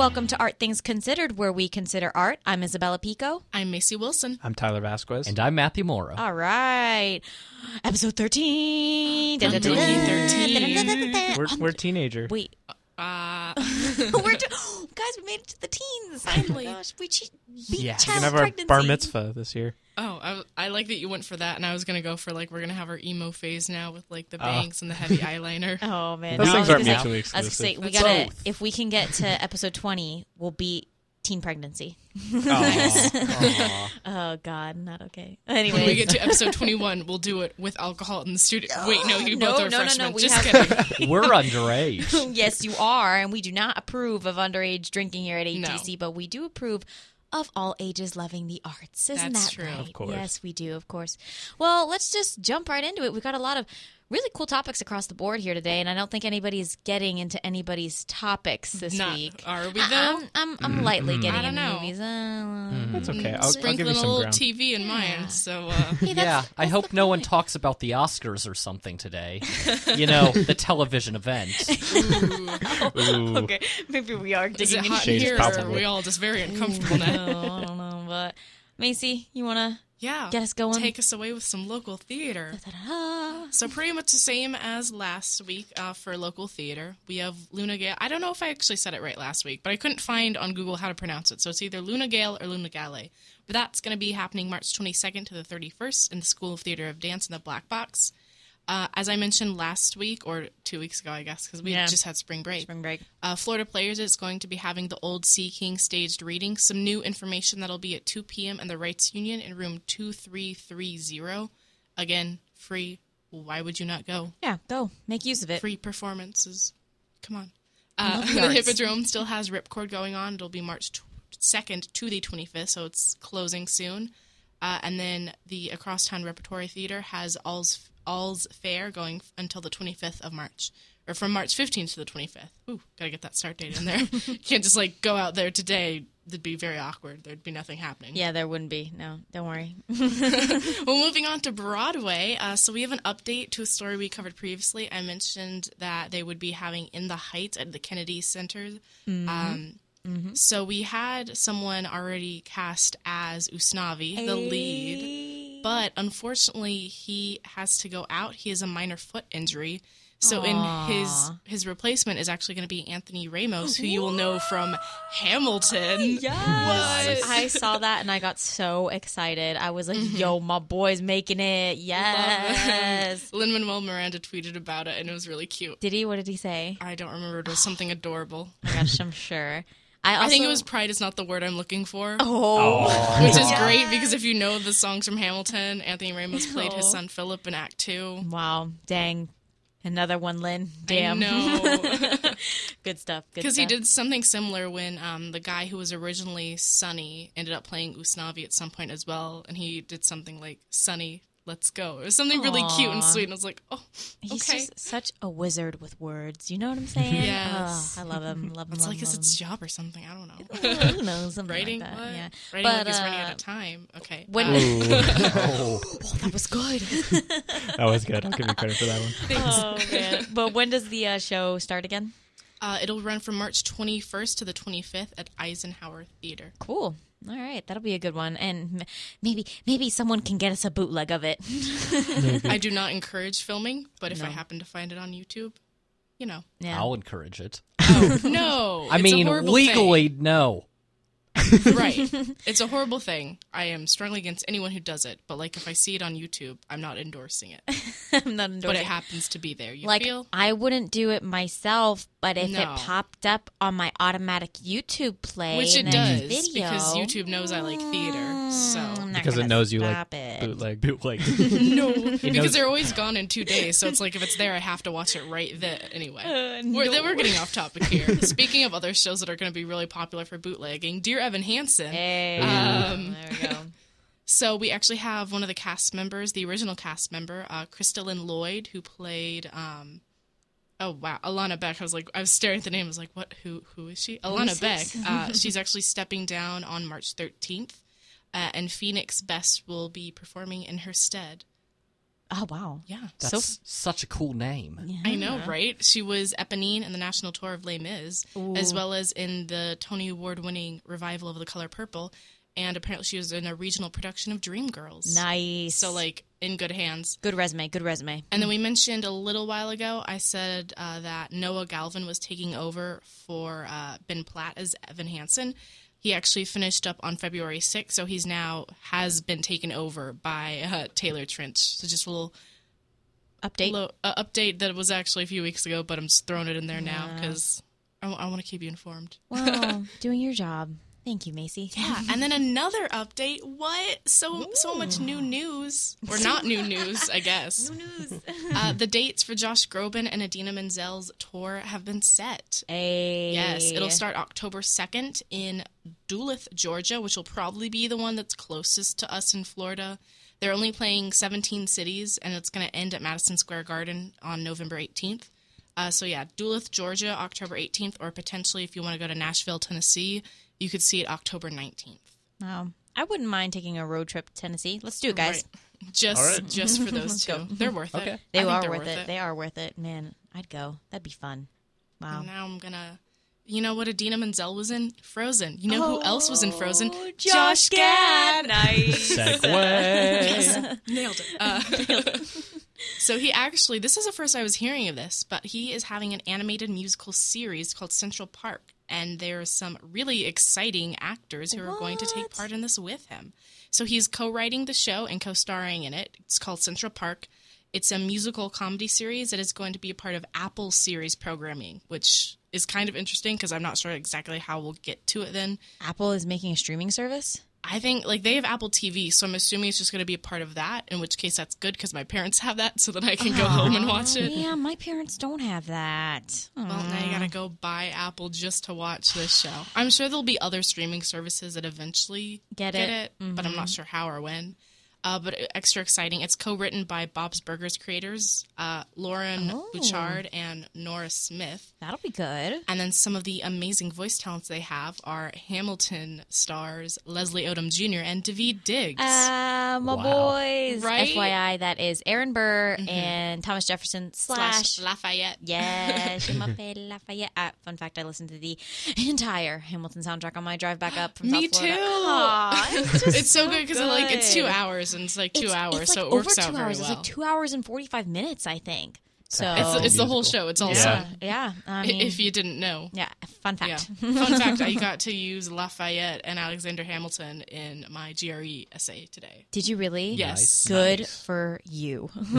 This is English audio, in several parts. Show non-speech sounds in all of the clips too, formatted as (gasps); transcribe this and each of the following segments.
Welcome to Art Things Considered, where we consider art. I'm Isabella Pico. I'm Macy Wilson. I'm Tyler Vasquez. And I'm Matthew Mora. All right. Episode 13. Dun, dun, dun, dun, dun. we're, we're teenager. Wait. Uh, (laughs) We're (laughs) do- (gasps) guys, we made it to the teens. Finally. Oh gosh, we che- beat yeah, we child can have our pregnancy. bar mitzvah this year. oh, I, I like that you went for that, and I was gonna go for like we're gonna have our emo phase now with like the Oh. bangs and the heavy (laughs) eyeliner. Oh man, Those No, things I aren't gonna mutually say- I was gonna say we gotta. Both. If we can get to episode 20, we'll beat teen pregnancy. Aw. (laughs) Oh God, not okay. Anyway, When we get to episode 21, we'll do it with alcohol in the studio. Wait, no, you No, both are no, no, no, we Just have- kidding. (laughs) We're underage. (laughs) yes, you are, and we do not approve of underage drinking here at No. ATC, but we do approve of all ages loving the arts. Isn't That's that true. right? Of course. Yes, we do, of course. Well, let's just jump right into it. We've got a lot of really cool topics across the board here today, and I don't think anybody's getting into anybody's topics this Not, week. are we I- though? I'm, I'm, I'm lightly getting I don't into know. movies. Uh, That's okay. I'll, I'll give Sprinkling you a little ground. TV in mine, so uh, hey, that's- yeah, I hope the no one talks about the Oscars or something today. (laughs) you know, the television event. (laughs) Ooh. Okay, maybe we are is digging it in. hot in here, or are we all just very uncomfortable (laughs) now? No, I don't know, but Macy, you want to Yeah, get us going? take us away with some local theater. Ta-da. So pretty much the same as last week uh, for local theater. We have Luna Gale. I don't know if I actually said it right last week, but I couldn't find on Google how to pronounce it. So it's either Luna Gale or Luna Gale. But that's going to be happening March 22nd to the 31st in the School of Theater of Dance in the Black Box. Uh, as I mentioned last week, or two weeks ago, I guess, because we Yeah. just had spring break. Spring break. Uh, Florida Players is going to be having the Old Sea King staged reading. Some new information that'll be at 2 p.m. in the Reitz Union in room 2330. Again, free. Why would you not go? Yeah, go make use of it. Free performances. Come on. Uh, (laughs) the the. Hippodrome still has Ripcord going on. It'll be March tw- 2nd to the 25th, so it's closing soon. Uh, and then the Acrosstown Repertory Theater has All's, All's Fair going f- until the 25th of March. Or from March 15th to the 25th. Ooh, gotta get that start date in there. (laughs) (laughs) Can't just like go out there today. It'd be very awkward. There'd be nothing happening. Yeah, there wouldn't be. No, don't worry. (laughs) Well, moving on to Broadway. Uh, so we have an update to a story we covered previously. I mentioned that they would be having In the Heights at the Kennedy Center. Um, So we had someone already cast as Usnavi, the lead, but unfortunately he has to go out. He has a minor foot injury. So in his his replacement is actually going to be Anthony Ramos, who you will know from Hamilton. (laughs) Yes. I saw that and I got so excited. I was like, mm-hmm. yo, my boy's making it. Yes. Lin Manuel Miranda tweeted about it, and it was really cute. Did he? What did he say? I don't remember. It was something adorable. Oh my gosh, I'm sure. I, also, I think it was pride is not the word I'm looking for, Oh. which is great because if you know the songs from Hamilton, Anthony Ramos played his Oh. son Philip in Act Two. Wow. Dang. Another one, Lin. Damn. No, (laughs) Good stuff. Because he did something similar when um, the guy who was originally Sonny ended up playing Usnavi at some point as well, and he did something like Sonny, let's go. It was something really cute and sweet, and I was like, oh, He's okay. just such a wizard with words. You know what I'm saying? (laughs) Yes. Oh, I love him. Love him. It's love like him, it's love its job or something. I don't know. him. (laughs) Who knows? Something Writing, like that. what? Yeah. Writing But, like he's running uh, out of time. Okay. when- uh, Ooh. (laughs) Oh, That was good. that was good. I'll give you credit for that one. oh man! But when does the uh, show start again? Uh, it'll run from March 21st to the 25th at Eisenhower Theater. Cool. All right, that'll be a good one, and maybe maybe someone can get us a bootleg of it. I do not encourage filming, but if I happen to find it on YouTube, you know. Yeah. I'll encourage it. Oh, (laughs) no. I it's mean, horrible legally, no. (laughs) Right. (laughs) It's a horrible thing. I am strongly against anyone who does it, but like if I see it on YouTube, I'm not endorsing it. (laughs) I'm not But it happens to be there. You like feel? I wouldn't do it myself, but if No. it popped up on my automatic YouTube play, Which it does, video, because YouTube knows I like theater, so. I'm not Because it knows you like stop it. bootleg. (laughs) Bootleg. (laughs) No, because knows- they're always gone in two days. So it's like if it's there, I have to watch it right then. Anyway, we're, no. we're getting off topic here. (laughs) Speaking of other shows that are going to be really popular for bootlegging, Dear Evan Hansen. Hey, Um, there we go. So we actually have one of the cast members, the original cast member, uh, Kristolyn Lloyd, who played. Um, oh wow, Alana Beck. I was like, I was staring at the name. I was like, what? Who? Who is she? Alana Beck. Uh, she's actually stepping down on March thirteenth, uh, and Phoenix Best will be performing in her stead. Oh wow. Yeah. That's such a cool name. I know, right? She was Eponine in the national tour of Les Mis, as well as in the Tony Award winning revival of The Color Purple. And apparently she was in a regional production of Dreamgirls. Nice. So, like, in good hands. good resume. Good resume. And then we mentioned a little while ago, I said uh, that Noah Galvin was taking over for uh, Ben Platt as Evan Hansen. He actually finished up on February 6th, so he's now has been taken over by uh, Taylor Trensch. So just a little, Update. uh, update that was actually a few weeks ago, but I'm just throwing it in there now because I, want to keep you informed. Wow. (laughs) doing your job. Thank you, Macy. Yeah, and then another update. What? So so much new news, or not new news, I guess. (laughs) new news. (laughs) Uh, the dates for Josh Groban and Idina Menzel's tour have been set. Hey. Yes, it'll start October 2nd in Duluth, Georgia, which will probably be the one that's closest to us in Florida. They're only playing 17 cities, and it's going to end at Madison Square Garden on November 18th. Uh, so, yeah, Duluth, Georgia, October 18th, or potentially if you want to go to Nashville, Tennessee, you could see it October 19th. Wow. I wouldn't mind taking a road trip to Tennessee. Let's do it, guys. Right. (laughs) Just, All right. just for (laughs) those two. They're worth Okay. it. They I are worth, it. They are worth it. Man, I'd go. That'd be fun. Wow. And now I'm gonna. You know what Idina Menzel was in? Frozen. You know who else was in Frozen? Oh, Josh Gad. Nice. (laughs) Segue. Nailed it. Uh, so he actually, this is the first I was hearing of this, but he is having an animated musical series called Central Park, and there are some really exciting actors who are going to take part in this with him. So he's co-writing the show and co-starring in it. It's called Central Park. It's a musical comedy series that is going to be a part of Apple series programming, which is kind of interesting because I'm not sure exactly how we'll get to it then. Apple is making a streaming service. I think like they have Apple TV, so I'm assuming it's just going to be a part of that. In which case, that's good because my parents have that, so that I can go home and watch it. Yeah, my parents don't have that. Well, now you gotta go buy Apple just to watch this show. I'm sure there'll be other streaming services that eventually Get it. Mm-hmm. but I'm not sure how or when. Uh, but extra exciting, it's co-written by Bob's Burgers creators, uh, Loren Oh. Bouchard and Nora Smith. That'll be good. And then some of the amazing voice talents they have are Hamilton stars Leslie Odom Jr. and Daveed Diggs. Uh, my Wow. boys. Right? Mm-hmm. FYI, that is Aaron Burr and Thomas Jefferson slash. slash Lafayette. Yeah, (laughs) Je m'appelle Lafayette. Uh, fun fact: I listened to the entire Hamilton soundtrack on my drive back up from Me South Florida. too. Aw, it's, (laughs) just It's so good because like it's two good. Hours and it's like two It's- hours, it's so like it works over out two very hours. well. It's like two hours and forty five minutes, I think. So It's, it's the whole show. It's all Yeah. song. yeah, I I- mean, If you didn't know. yeah, fun Yeah. fact. Fun fact: I (laughs) got to use Lafayette and Alexander Hamilton in my GRE essay today. Did you really? Yes. Good for you. (laughs)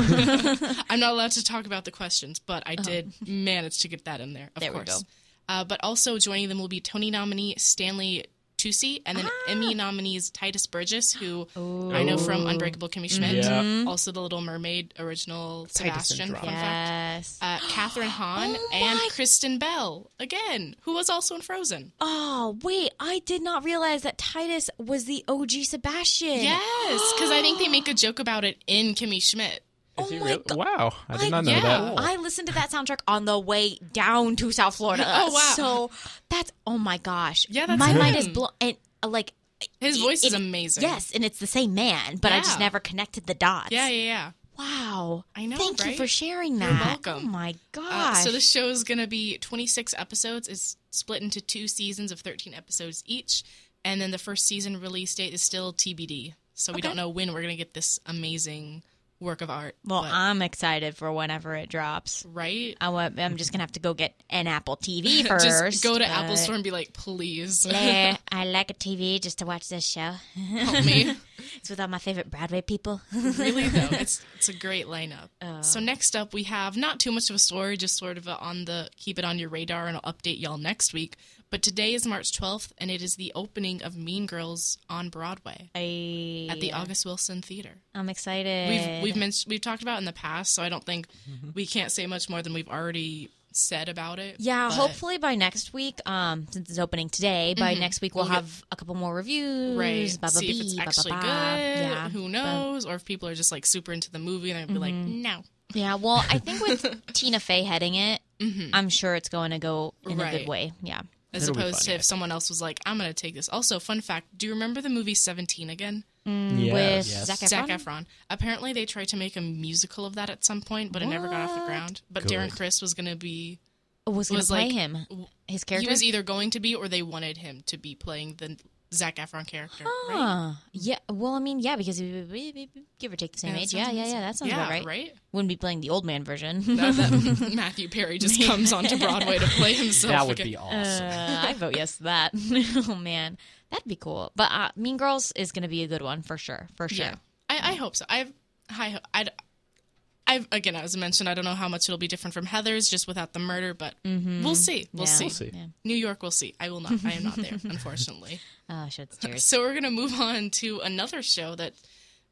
I'm not allowed to talk about the questions, but I did manage to get that in there. Of Oh. There we course. go. Uh, but also joining them will be Tony nominee Stanley Tucci and then Ah. Emmy nominees Tituss Burgess, who I know from Unbreakable Kimmy Schmidt, Yeah. also the Little Mermaid original Tituss Sebastian. syndrome. Fun fact. Yes. Uh, Kathryn (gasps) Hahn Oh and Kristen Bell again, who was also in Frozen. Oh wait, I did not realize that Tituss was the OG Sebastian. Yes, because I think they make a joke about it in Kimmy Schmidt. Oh he God. Wow, I did not know yeah. that. I listened to that soundtrack on the way down to South Florida. (laughs) Oh, wow. So that's oh my gosh. Yeah, that's my mind is blown. And uh, like His voice is it- amazing. Yes, and it's the same man, but I just never connected the dots. Yeah, yeah, yeah. Wow. I know, Thank you for sharing that. You're welcome. Oh my Uh, gosh. so the show is going to be 26 episodes. It's split into two seasons of 13 episodes each, and then the first season release date is still TBD. So we Okay. don't know when we're going to get this amazing work of art. well, but- I'm excited for whenever it drops. right? I I'm just gonna have to go get an Apple TV (laughs) first. Just go to Apple Store and be like, please (laughs) Blair, I like a TV just to watch this show. help (laughs) me. It's with all my favorite Broadway people. really though, it's it's a great lineup. Oh. So next up, we have not too much of a story, just sort of on the keep it on your radar, and I'll update y'all next week. But today is March 12th, and it is the opening of Mean Girls on Broadway I, at the August Wilson Theater. I'm excited. We've we've mentioned we've talked about it in the past, so I don't think we can't say much more than we've already said about it. yeah, but- hopefully by next week, um, since it's opening today, by next week we'll, Mm-hmm. We'll get- have a couple more reviews. Right. See if it's actually good. Yeah. Who knows? Or if people are just like super into the movie and they'll be like, Mm-hmm. no. Yeah. Well, I think with (laughs) Tina Fey heading it, I'm sure it's going to go in a Mm-hmm. Good way. Yeah. As It'll opposed to if someone else was like, "I'm going to take this." Also, fun fact: Do you remember the movie Seventeen again? Mm, yeah. with Yes. Zac Efron. Zac Efron. Apparently, they tried to make a musical of that at some point, but it never got off the ground. But Good. Darren Criss was going to be. was going to was play like- him. His character. He was either going to be, or they wanted him to be playing the Zac Efron character. Right? Yeah. Well, I mean, yeah, because he- give or take the same Yeah, age. Yeah, yeah, yeah. That sounds yeah, about right. right? Wouldn't be playing the old man version. (laughs) That, that (laughs) (laughs) Matthew Perry just comes onto Broadway to play himself. That would again. be awesome. Uh, I vote yes to that. oh man, that'd be cool. But uh, Mean Girls is going to be a good one for sure. For sure. Yeah, I, I hope so. I've high. ho- I'd, I've again, as I mentioned, I don't know how much it'll be different from Heather's, just without the murder, but we'll see. We'll Yeah. see. We'll see. Yeah. New York, we'll see. I will not. I am not there, (laughs) unfortunately. Oh, shit, cheers. (laughs) So we're gonna move on to another show that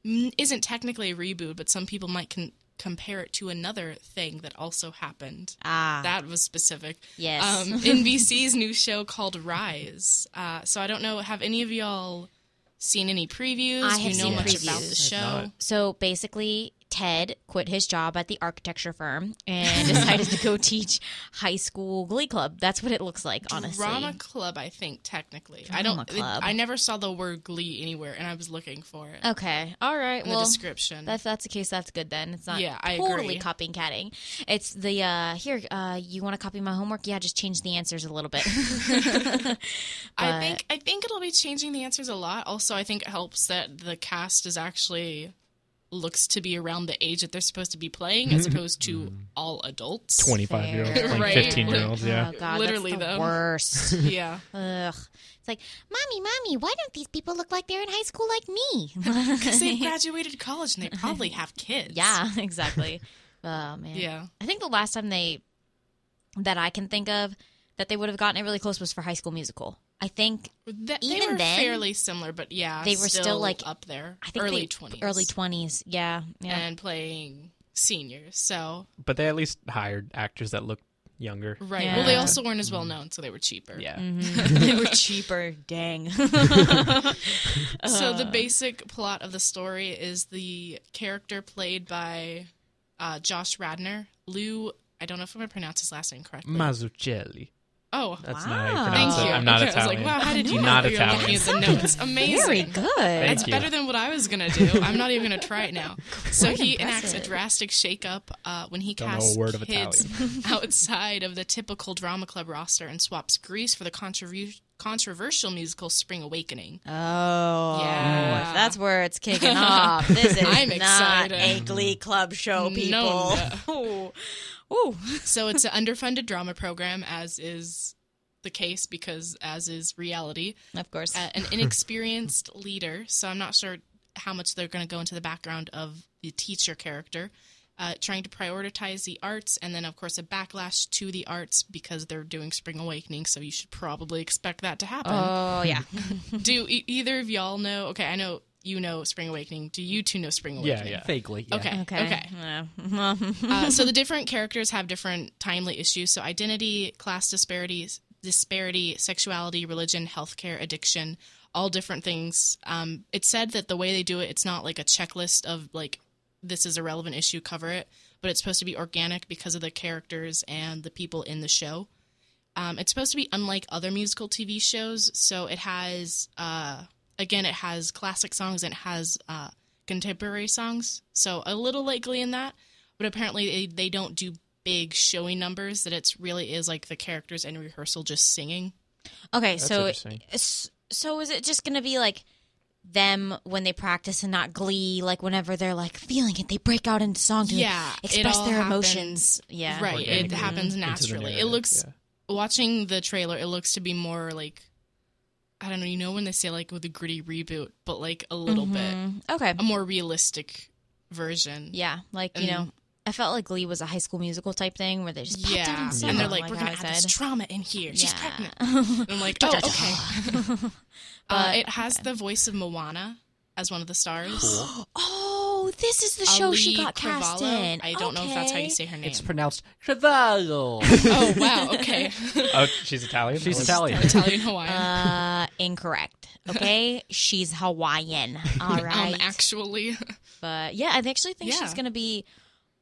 isn't technically a reboot, but some people might con- compare it to another thing that also happened. Ah, That was specific. Yes. Um, (laughs) NBC's new show called Rise. Uh, so I don't know. Have any of y'all seen any previews? I have you know seen much previews. about the show? so basically, Ted quit his job at the architecture firm and (laughs) decided to go teach high school glee club. That's what it looks like, honestly. Drama club, I think technically. I don't. it- I never saw the word glee anywhere, and I was looking for it Okay. All right. in well, the description. If that's the case, that's good then. It's not Yeah, I totally agree. copying catting. It's the uh here, uh you want to copy my homework? Yeah, just change the answers a little bit. (laughs) I think I think it'll be changing the answers a lot. Also, I think it helps that the cast is actually looks to be around the age that they're supposed to be playing, as mm-hmm. opposed to mm. all adults. 25 year olds Fair. Right. 15 year olds. Yeah. Oh god, Literally, that's the though. worst. (laughs) Yeah, Ugh. It's like, mommy, mommy, why don't these people look like they're in high school like me? (laughs) because they graduated college and they probably have kids. (laughs) yeah, exactly. Oh man. yeah. I think the last time they that I can think of that they would have gotten it really close was for High School Musical. I think That, they Even were then, fairly similar, but yeah, they were still, like, up there, I think early twenties, early twenties. Yeah, yeah. and playing seniors. So But they at least hired actors that looked younger. right. Yeah. Well, they also weren't as well mm-hmm. known, so they were cheaper. Yeah. Mm-hmm. (laughs) they were cheaper. Dang. (laughs) So the uh. basic plot of the story is the character played by uh, Josh Radnor, Lou. I don't know if I'm gonna pronounce his last name correctly. Mazzucchelli. Oh, That's Wow. not how you thank pronounce you. I'm not Okay, (laughs) Italian. I was like, wow, how did you know? Not You're Italian. looking at the notes. Amazing. Very good. Thank It's you. better than what I was gonna do. I'm not even gonna try it now. (laughs) So Quite he enacts a drastic shakeup uh, when he Don't a casts word of kids (laughs) outside of the typical drama club roster and swaps Grease for the controver- controversial musical Spring Awakening. Oh, Yeah. that's where it's kicking off. This is I'm not excited. a Glee Club show, people. No, Ooh. Ooh. (laughs) So it's an underfunded drama program, as is the case because as is reality. Of course. Uh, an inexperienced (laughs) leader, so I'm not sure how much they're going to go into the background of the teacher character. Uh, trying to prioritize the arts, and then of course a backlash to the arts because they're doing Spring Awakening. So you should probably expect that to happen. oh, yeah. (laughs) Do e- either of y'all know? Okay, I know you know Spring Awakening. Do you two know Spring Yeah, Awakening? yeah. Vaguely. Yeah. Okay. Okay. Okay. Yeah. uh, so (laughs) the different characters have different timely issues. So identity, class disparities, disparity, sexuality, religion, healthcare, addiction, all different things. Um, it's said that the way they do it, it's not like a checklist of like this is a relevant issue, cover it, but it's supposed to be organic because of the characters and the people in the show. Um, it's supposed to be unlike other musical TV shows, so it has uh, again, it has classic songs and it has uh, contemporary songs, so a little like Glee in that, but apparently they, they don't do big showy numbers. That it's really is like the characters in rehearsal just singing. Okay, That's so so is it just going to be like them when they practice and not glee like whenever they're like feeling it they break out into song to Yeah, express their happens- emotions yeah right, it happens naturally. It looks yeah. watching the trailer. It looks to be more like I don't know. You know when they say like with a gritty reboot, but like a little bit Mm, okay a more realistic version. yeah like you know i felt like glee was a high school musical type thing where they just popped out Yeah, and sang and they're like, like we're how gonna add this said. trauma in here. She's Yeah. pregnant. (laughs) And I'm like, oh, okay. uh, (laughs) it has the voice of Moana as one of the stars. (gasps) oh this is the show she Auli'i got cast Cravalho. in I don't know if that's how you Okay. say her name. It's pronounced Cavallo. (laughs) oh wow, (laughs) okay. Oh, she's Italian. She's Italian. Italian Hawaiian. uh incorrect okay she's hawaiian all right Um, actually, But yeah, I actually think Yeah. she's going to be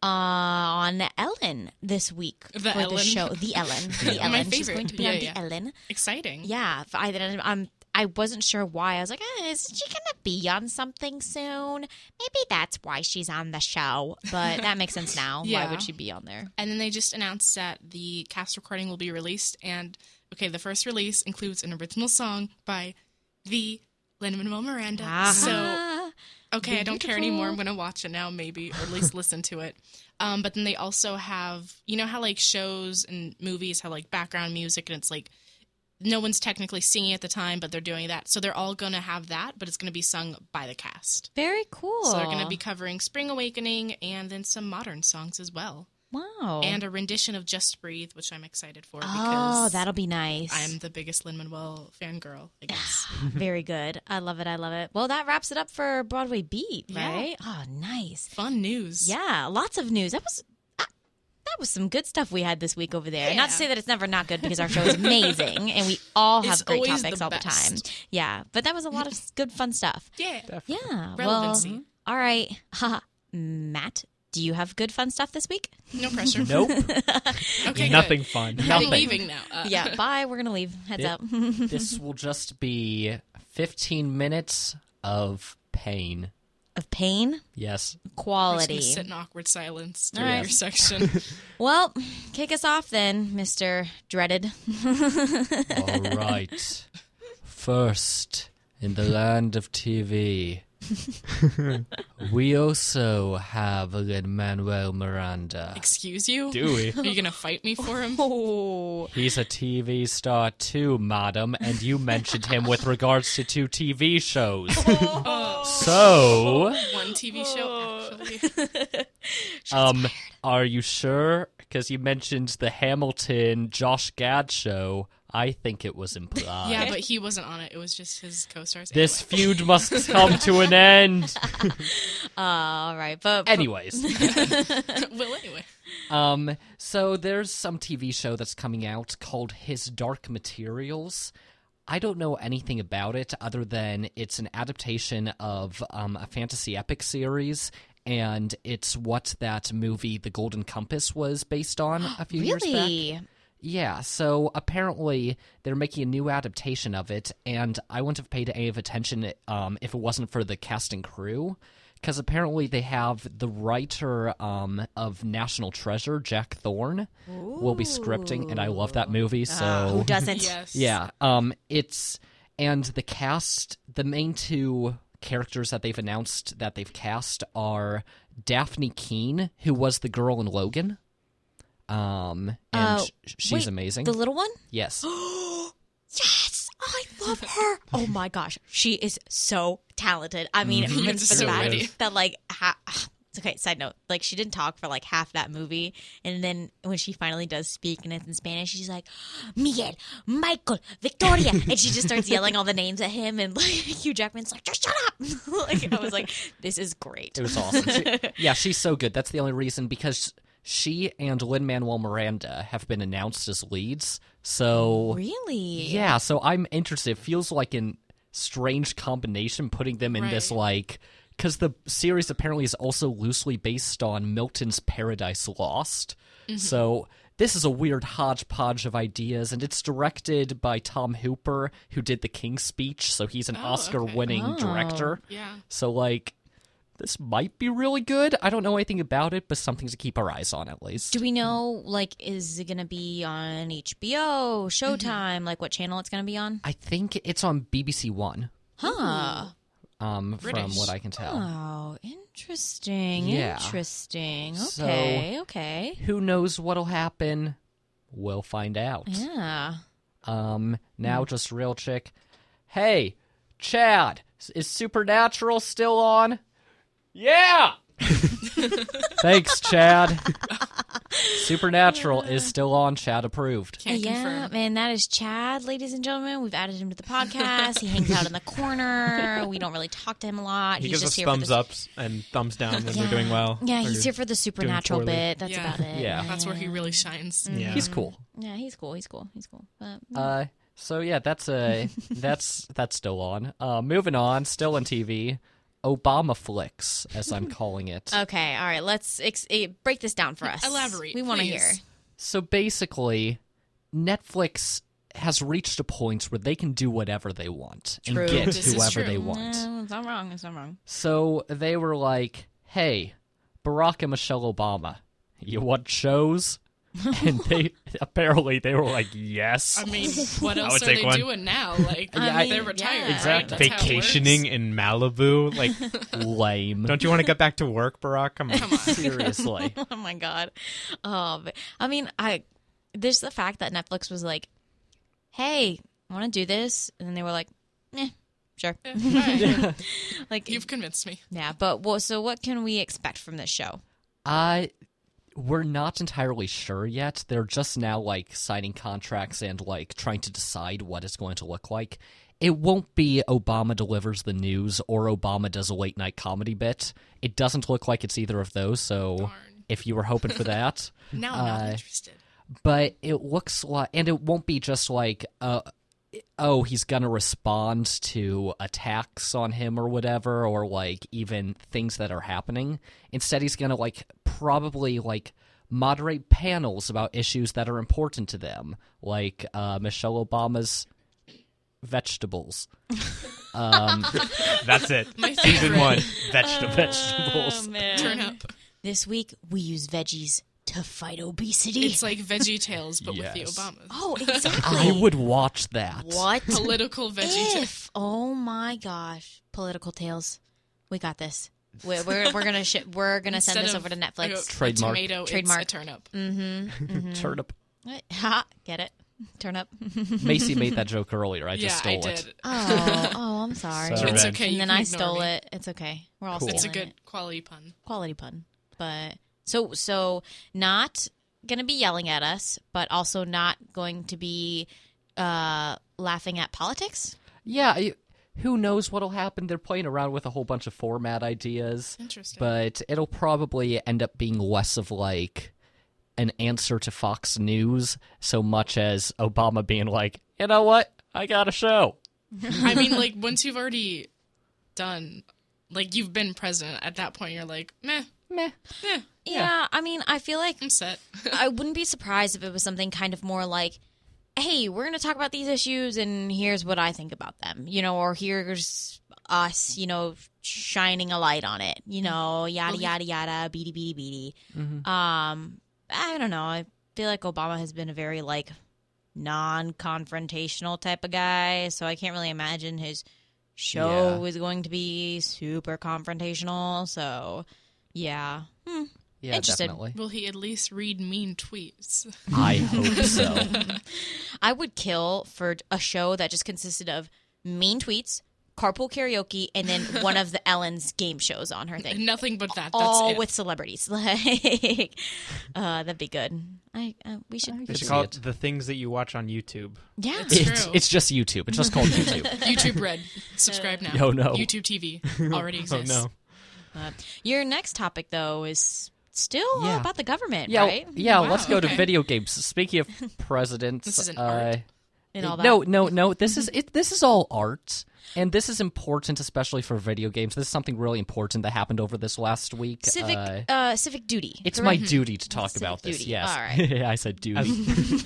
uh, on Ellen this week The for the Ellen? show. The Ellen. (laughs) The My Ellen. She's favorite. going to be Yeah, on yeah. the Ellen. Exciting. Yeah, f- I, I'm. I wasn't sure why. I was like, eh, is she gonna be on something soon? Maybe that's why she's on the show. But that makes sense (laughs) now. Why would she be on there? And then they just announced that the cast recording will be released. And okay, the first release includes an original song by the Lin Manuel Miranda. So Ah, okay, I don't care anymore. I'm gonna watch it now, maybe, or at least listen to it. Um, but then they also have, you know, how like shows and movies have like background music, and it's like no one's technically singing at the time, but they're doing that. So they're all gonna have that, but it's gonna be sung by the cast. very cool. So they're gonna be covering Spring Awakening and then some modern songs as well, wow. and a rendition of Just Breathe, which I'm excited for oh, because oh, that'll be nice. I'm the biggest Lin Manuel fangirl, I guess. Ah, very good. I love it. I love it. Well, that wraps it up for Broadway Beat, Yeah. right? Oh, nice. Fun news. Yeah, lots of news. That was that was some good stuff we had this week over there. Not to say that it's never not good because our show is amazing and we all have It's great topics the all the time. Yeah, but that was a lot of good fun stuff. Yeah. Yeah. Relevancy. Well, all right. Matt, do you have good fun stuff this week? No pressure. (laughs) Nope. (laughs) Okay. Nothing fun. Good. I'm leaving now. Uh, Yeah. (laughs) Bye. We're gonna leave. Heads Yeah. up. this will just be 15 minutes of pain. Of pain, Yes. We're just quality. gonna sit in awkward silence All during right. your section. (laughs) Well, kick us off then, Mister Dreaded. All right. (laughs) First, in the land of TV, (laughs) we also have Lin Manuel Miranda. Excuse you? Do we? Are you gonna fight me for him? Oh. He's a TV star too, madam, and you mentioned him with regards to two TV shows. (laughs) So, One TV show, actually. (laughs) um, are you sure? Because you mentioned the Hamilton Josh Gad show. I think it was implied. (laughs) Yeah, but he wasn't on it. It was just his co-stars. This feud must (laughs) come to an end. (laughs) all right, but Anyways, well, anyway. um, so there's some TV show that's coming out called His Dark Materials. I don't know anything about it other than it's an adaptation of um, a fantasy epic series, and it's what that movie, The Golden Compass, was based on a few years back. Really, Yeah, so apparently they're making a new adaptation of it, and I wouldn't have paid any of attention um, if it wasn't for the cast and crew. Because apparently they have the writer um, of National Treasure, Jack Thorne, will be scripting, and I love that movie. So Uh, who (laughs) doesn't? Yes. yeah, um, it's and the cast, the main two characters that they've announced that they've cast are Dafne Keen, who was the girl in Logan. Um, and Uh, she's wait, amazing. The little one? yes, (gasps) Yes, I love her. Oh my gosh, she is so talented. I mean, Mm-hmm. It's so fact that like, ha- (sighs) okay. Side note, like she didn't talk for like half that movie, and then when she finally does speak and it's in Spanish, she's like, Miguel, Michael, Victoria, (laughs) and she just starts yelling all the names at him, and like (laughs) Hugh Jackman's like, just shut up. (laughs) like I was like, this is great. it was awesome. She- yeah, she's so good. That's the only reason because she and Lin Manuel Miranda have been announced as leads. So Really? Yeah, so I'm interested. It feels like an strange combination putting them in this like because the series apparently is also loosely based on Milton's Paradise Lost. Mm-hmm. So this is a weird hodgepodge of ideas, and it's directed by Tom Hooper, who did The King's Speech. So he's an Oh, Oscar-winning okay. director. Oh, yeah. So like. This might be really good. I don't know anything about it, but something to keep our eyes on at least. Do we know, like, is it going to be on HBO, Showtime, like what channel it's going to be on? I think it's on BBC One, Huh. um, from what I can tell. Oh, interesting. Yeah. Interesting. So- Okay. okay. Who knows what'll happen? We'll find out. Yeah. Um, now just real chick. Hey, Chad, is Supernatural still on? Yeah. (laughs) Thanks, Chad. Supernatural is still on. Chad approved. Can't yeah, confirm. man, that is Chad, ladies and gentlemen. We've added him to the podcast. he hangs out in the corner. We don't really talk to him a lot. He he's gives just us here thumbs for the, ups and thumbs down when Yeah. we're doing well. Yeah, he's here for the supernatural bit. That's Yeah. about it. Yeah. That's where he really shines. Yeah. He's cool. Yeah, he's cool. He's cool. He's cool. But, Uh, so yeah, that's uh (laughs) that's that's still on. Uh, moving on, still on TV. Obama flicks, as I'm calling it. (laughs) Okay, all right. Let's ex- eh, break this down for us. Elaborate, We want to hear. So basically, Netflix has reached a point where they can do whatever they want True. and get This whoever they want. No, it's not wrong. It's not wrong. So they were like, "Hey, Barack and Michelle Obama, you want shows?" (laughs) and they apparently they were like, "Yes." I mean, what else are they one. doing now? Like, I mean, they're retired. yeah. Exactly. That's how it Vacationing in Malibu. Like, (laughs) Lame. don't you want to get back to work, Barack? Come on. Come on. Seriously. (laughs) oh my god. Oh, I mean, I there's the fact that Netflix was like, "Hey, I want to do this," and then they were like, "Eh, sure." Yeah, all right. like, You've convinced me. yeah. But well, so what can we expect from this show? Uh we're not entirely sure yet. They're just now like signing contracts and like trying to decide what it's going to look like. It won't be Obama delivers the news or Obama does a late night comedy bit. It doesn't look like it's either of those, so Darn. if you were hoping for that. (laughs) Now I'm not Uh, interested. but it looks like and it won't be just like uh oh he's gonna respond to attacks on him or whatever or like even things that are happening instead he's gonna like probably like moderate panels about issues that are important to them like uh michelle obama's vegetables (laughs) um That's it. Season favorite. one. Vegetable. vegetables Turn up. This week we use veggies to fight obesity. It's like Veggie Tales, but with the Yes. Obamas. oh, (laughs) exactly. i would watch that what? Political Veggie Tales. if? Oh my gosh, political tales. We got this. We're we're, we're gonna ship. We're gonna send this over to Netflix. a Trademark. tomato, Trademark. it's a turnip. Mm-hmm, (laughs) mm-hmm. turnip (laughs) Ha! Get it? Turn up. macy made that joke earlier i yeah, just I stole did. it Oh, oh, I'm sorry. So- It's Revenge. okay. and then can I ignore stole me. it. It's okay. We're all Cool. It's a stealing good it. quality pun. quality pun. But so so not gonna be yelling at us, but also not going to be uh laughing at politics. Yeah, I- who knows what'll happen? They're playing around with a whole bunch of format ideas, Interesting. but it'll probably end up being less of like an answer to Fox News so much as Obama being like, you know what? I got a show. I mean, like (laughs) once you've already done, like you've been president, at that point you're like, meh, Meh. eh, Yeah, I mean, I feel like I'm set. (laughs) I wouldn't be surprised if it was something kind of more like, "Hey, we're going to talk about these issues, and here's what I think about them," you know, or here's us, you know, shining a light on it, you know, yada Well, yada yada, beady beady beady. Um, I don't know. I feel like Obama has been a very like non-confrontational type of guy, so I can't really imagine his show is going to be super confrontational. So, yeah. Hmm. Yeah, Interested. definitely. Will he at least read mean tweets? (laughs) I hope so. (laughs) I would kill for a show that just consisted of mean tweets, carpool karaoke, and then one of the (laughs) Ellen's game shows on her thing. Nothing but that. That's All it. with celebrities. Like, uh, that'd be good. I uh, we should. I They should call it. it the things that you watch on YouTube. Yeah. It's It's, true. it's just YouTube. It's just called YouTube. YouTube Red. Subscribe now. Yo, no. YouTube TV already Oh exists. no. Uh, your next topic though is still Yeah. about the government, Yeah, right? yeah. Wow, let's go to (laughs) video games. Speaking of (laughs) presidents, This isn't uh, art. And all that. No, no, no. (laughs) This is it. This is all art, and this is important, especially for video games. This is something really important that happened over this last week. civic Uh, uh, civic duty. it's correct? my duty to talk Civic about this. duty. Yes, All right. I said duty.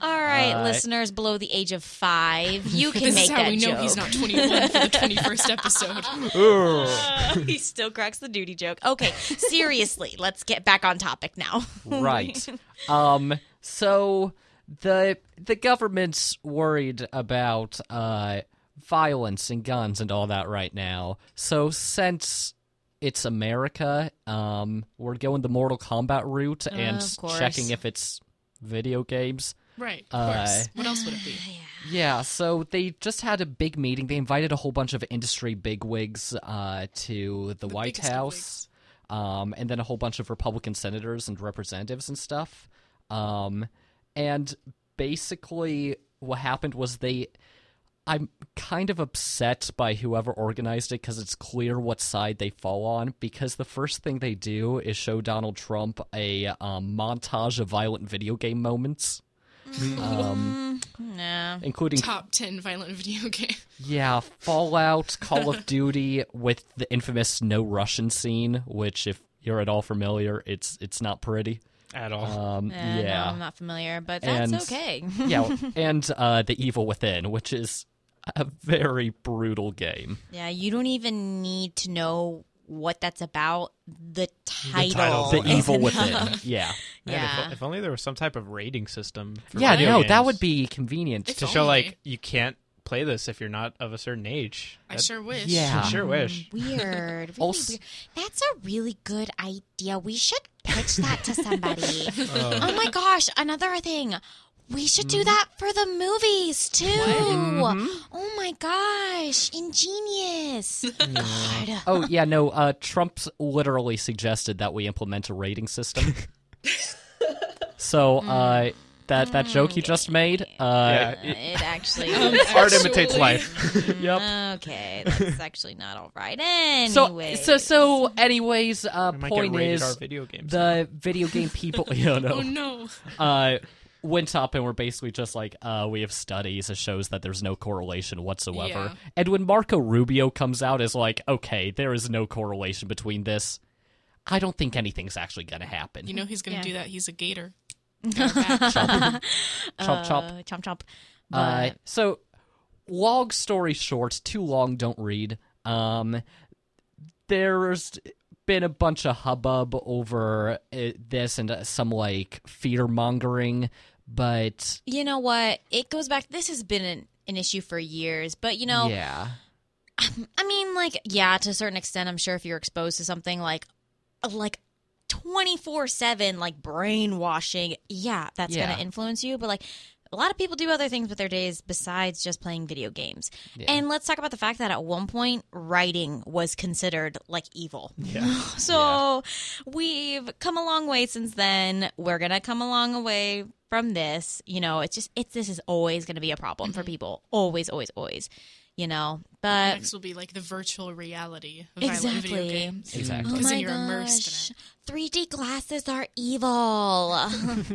All right, Uh, listeners below the age of five, you can This make is how that we know joke. he's not 21 for the 21st episode. (laughs) (laughs) he still cracks the duty joke. Okay, seriously, let's get back on topic now. (laughs) right. Um. So the the government's worried about uh violence and guns and all that right now. So since it's America, um, we're going the Mortal Kombat route and of course. checking if it's video games. Right, of Uh, course. What else would it be? (sighs) Yeah, so they just had a big meeting. They invited a whole bunch of industry bigwigs uh, to the, White House, um, and then a whole bunch of Republican senators and representatives and stuff. Um, and basically, what happened was they. I'm kind of upset by whoever organized it because it's clear what side they fall on. Because the first thing they do is show Donald Trump a um, montage of violent video game moments. Um, Nah. including Top 10 violent video game. yeah, Fallout, Call of (laughs) Duty, with the infamous no Russian scene, which if you're at all familiar, it's it's not pretty. At all. Um, Eh, No, yeah, I'm not familiar, but that's And- okay. (laughs) yeah, (laughs) and uh, the Evil Within, which is a very brutal game. yeah, you don't even need to know what that's about. The title. title. The is (laughs) Evil enough. Within, yeah, Man, yeah. if, if only there was some type of rating system. For yeah. video No, games that would be convenient. If to show like you can't play this if you're not of a certain age. I sure wish. Yeah. I sure wish. (laughs) Weird. Really Also- weird. That's a really good idea. We should pitch that to somebody. (laughs) Oh. oh my gosh, another thing. We should do that for the movies too. Oh my gosh, ingenious. (laughs) God. Oh yeah, no. Uh, Trump's literally suggested that we implement a rating system. (laughs) so uh, that that joke you just made, uh, Yeah, it- it actually. (laughs) art imitates Actually- life. yep. okay, that's actually not all right. Anyway. So so so. Anyways, uh, We might point get rated is R video games. the video game people. you know, Oh no. uh, went up and were basically just like, uh, we have studies that shows that there's no correlation whatsoever. Yeah. And when Marco Rubio comes out as like, okay, there is no correlation between this, I don't think anything's actually going to happen. You know he's going to Yeah. do that. He's a gator. (laughs) chomp chomp. Uh, chomp chomp. Uh, so, long story short, too long, don't read. Um, there's been a bunch of hubbub over uh, this and uh, some like fear mongering, but you know what? It goes back. This has been an, an issue for years, but you know, yeah, I mean, like, yeah, to a certain extent, I'm sure if you're exposed to something like, like. 24 7 like brainwashing yeah that's Yeah. gonna influence you but like a lot of people do other things with their days besides just playing video games Yeah. and let's talk about the fact that at one point writing was considered like evil Yeah. (laughs) so we've come a long way since then. We're gonna come a long way from this. You know, it's just it's this is always gonna be a problem for mm-hmm. people. Always, always, always. You know, but Next will be like the virtual reality of violent video exactly. games. exactly. Oh Because my then you're immersed gosh, in 3D glasses are evil. (laughs)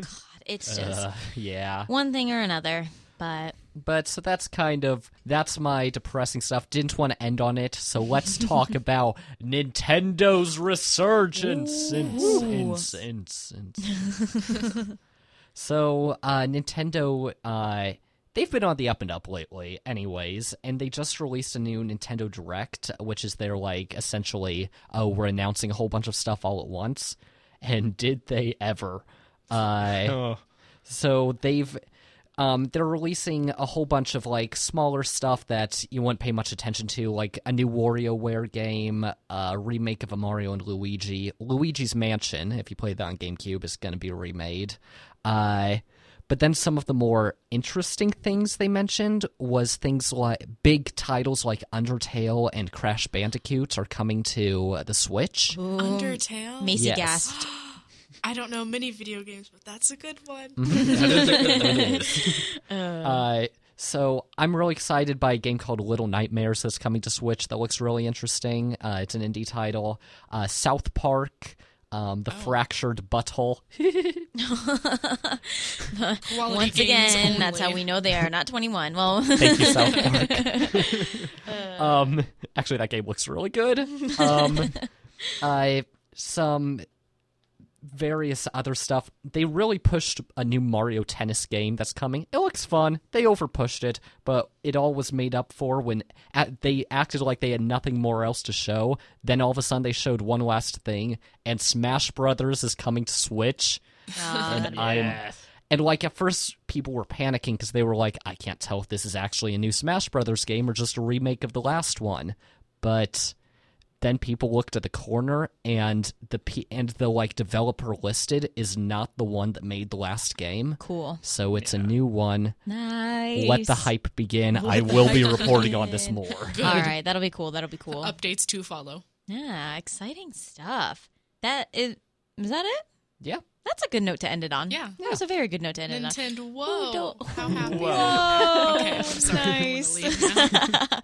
(laughs) It's just Uh, (laughs) yeah. one thing or another. But But so that's kind of that's my depressing stuff. Didn't want to end on it, so let's (laughs) talk about Nintendo's resurgence. In, in, in, in- so uh, Nintendo, uh, they've been on the up and up lately, anyways, and they just released a new Nintendo Direct, which is their like essentially, oh, we're announcing a whole bunch of stuff all at once. And did they ever? Uh, Oh, so they've um, they're releasing a whole bunch of like smaller stuff that you wouldn't pay much attention to, like a new WarioWare game, a remake of a Mario and Luigi, Luigi's Mansion. If you played that on GameCube, is going to be remade. Uh, but then some of the more interesting things they mentioned was things like big titles like Undertale and Crash Bandicoot are coming to the Switch. Undertale? Macy Yes. gasped. I don't know many video games, but that's a good one. (laughs) (laughs) (laughs) Uh, so I'm really excited by a game called Little Nightmares that's coming to Switch that looks really interesting. Uh, it's an indie title. Uh, South Park, um, the fractured butthole. Once games again, that's how we know they are not 21. Well, Thank you, South Park. um, actually, that game looks really good. Um, uh, some various other stuff. They really pushed a new Mario Tennis game that's coming. It looks fun. They overpushed it, but it all was made up for when they acted like they had nothing more else to show. Then all of a sudden they showed one last thing, and Smash Brothers is coming to Switch. Ah, and I'm yes. and like at first, people were panicking because they were like, "I can't tell if this is actually a new Smash Brothers game or just a remake of the last one." But then people looked at the corner, and the P- and the like developer listed is not the one that made the last game. cool. So it's a new one. Nice. Let the hype begin. I will be hype reporting on this more. (laughs) Good. All right, that'll be cool. That'll be cool. Updates to follow. Yeah, exciting stuff. That is, is that it? Yeah. That's a good note to end it on. Yeah. that was a very good note to end it on. Nintendo, whoa. don't- How happy. Whoa, Okay, I'm sorry. nice. I'm gonna leave now.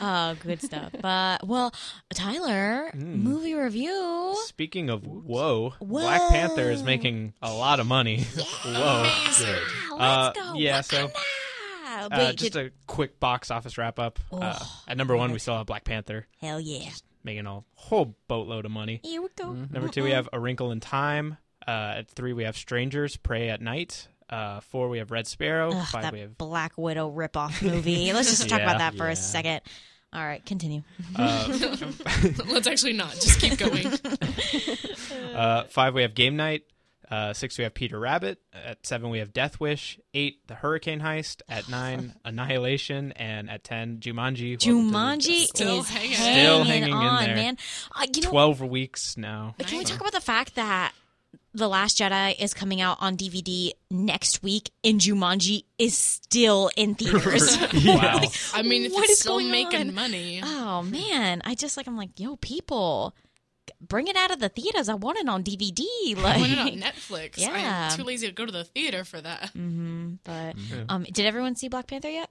(laughs) Oh, good stuff. But well, Tyler, movie review. Speaking of whoa, Whoa. Black Panther is making a lot of money. (laughs) whoa. Yeah, Uh, let's go. yeah, so- Wakanda. Uh, Uh, wait, just did- a quick box office wrap up. Uh, at number one, we still have Black Panther, hell yeah. making a whole boatload of money. Here we go. Number two, we have A Wrinkle in Time. Uh, at three, we have Strangers, Prey at Night. Uh, four, we have Red Sparrow. Ugh, Five, that we have Black Widow ripoff movie. Let's just talk (laughs) about that for Yeah. a second. All right, continue. uh, (laughs) Let's actually not. Just keep going. (laughs) uh, five, we have Game Night. Uh, six, we have Peter Rabbit. At seven, we have Death Wish. Eight, The Hurricane Heist. At nine, Annihilation. And at ten, Jumanji. Welcome to the Jumanji Jungle. Still is hanging. hanging, Still hanging in on, there. man. Uh, you know, Twelve weeks now. Can we talk about the fact that The Last Jedi is coming out on DVD next week and Jumanji is still in theaters? (laughs) (laughs) Wow. I mean, if What it's is still going making on? money, oh man, I just like I'm like, yo, people, bring it out of the theaters. I want it on DVD. Like, I want it on (laughs) Netflix. Yeah. I'm too lazy to go to the theater for that. Mhm, but um, did everyone see Black Panther yet?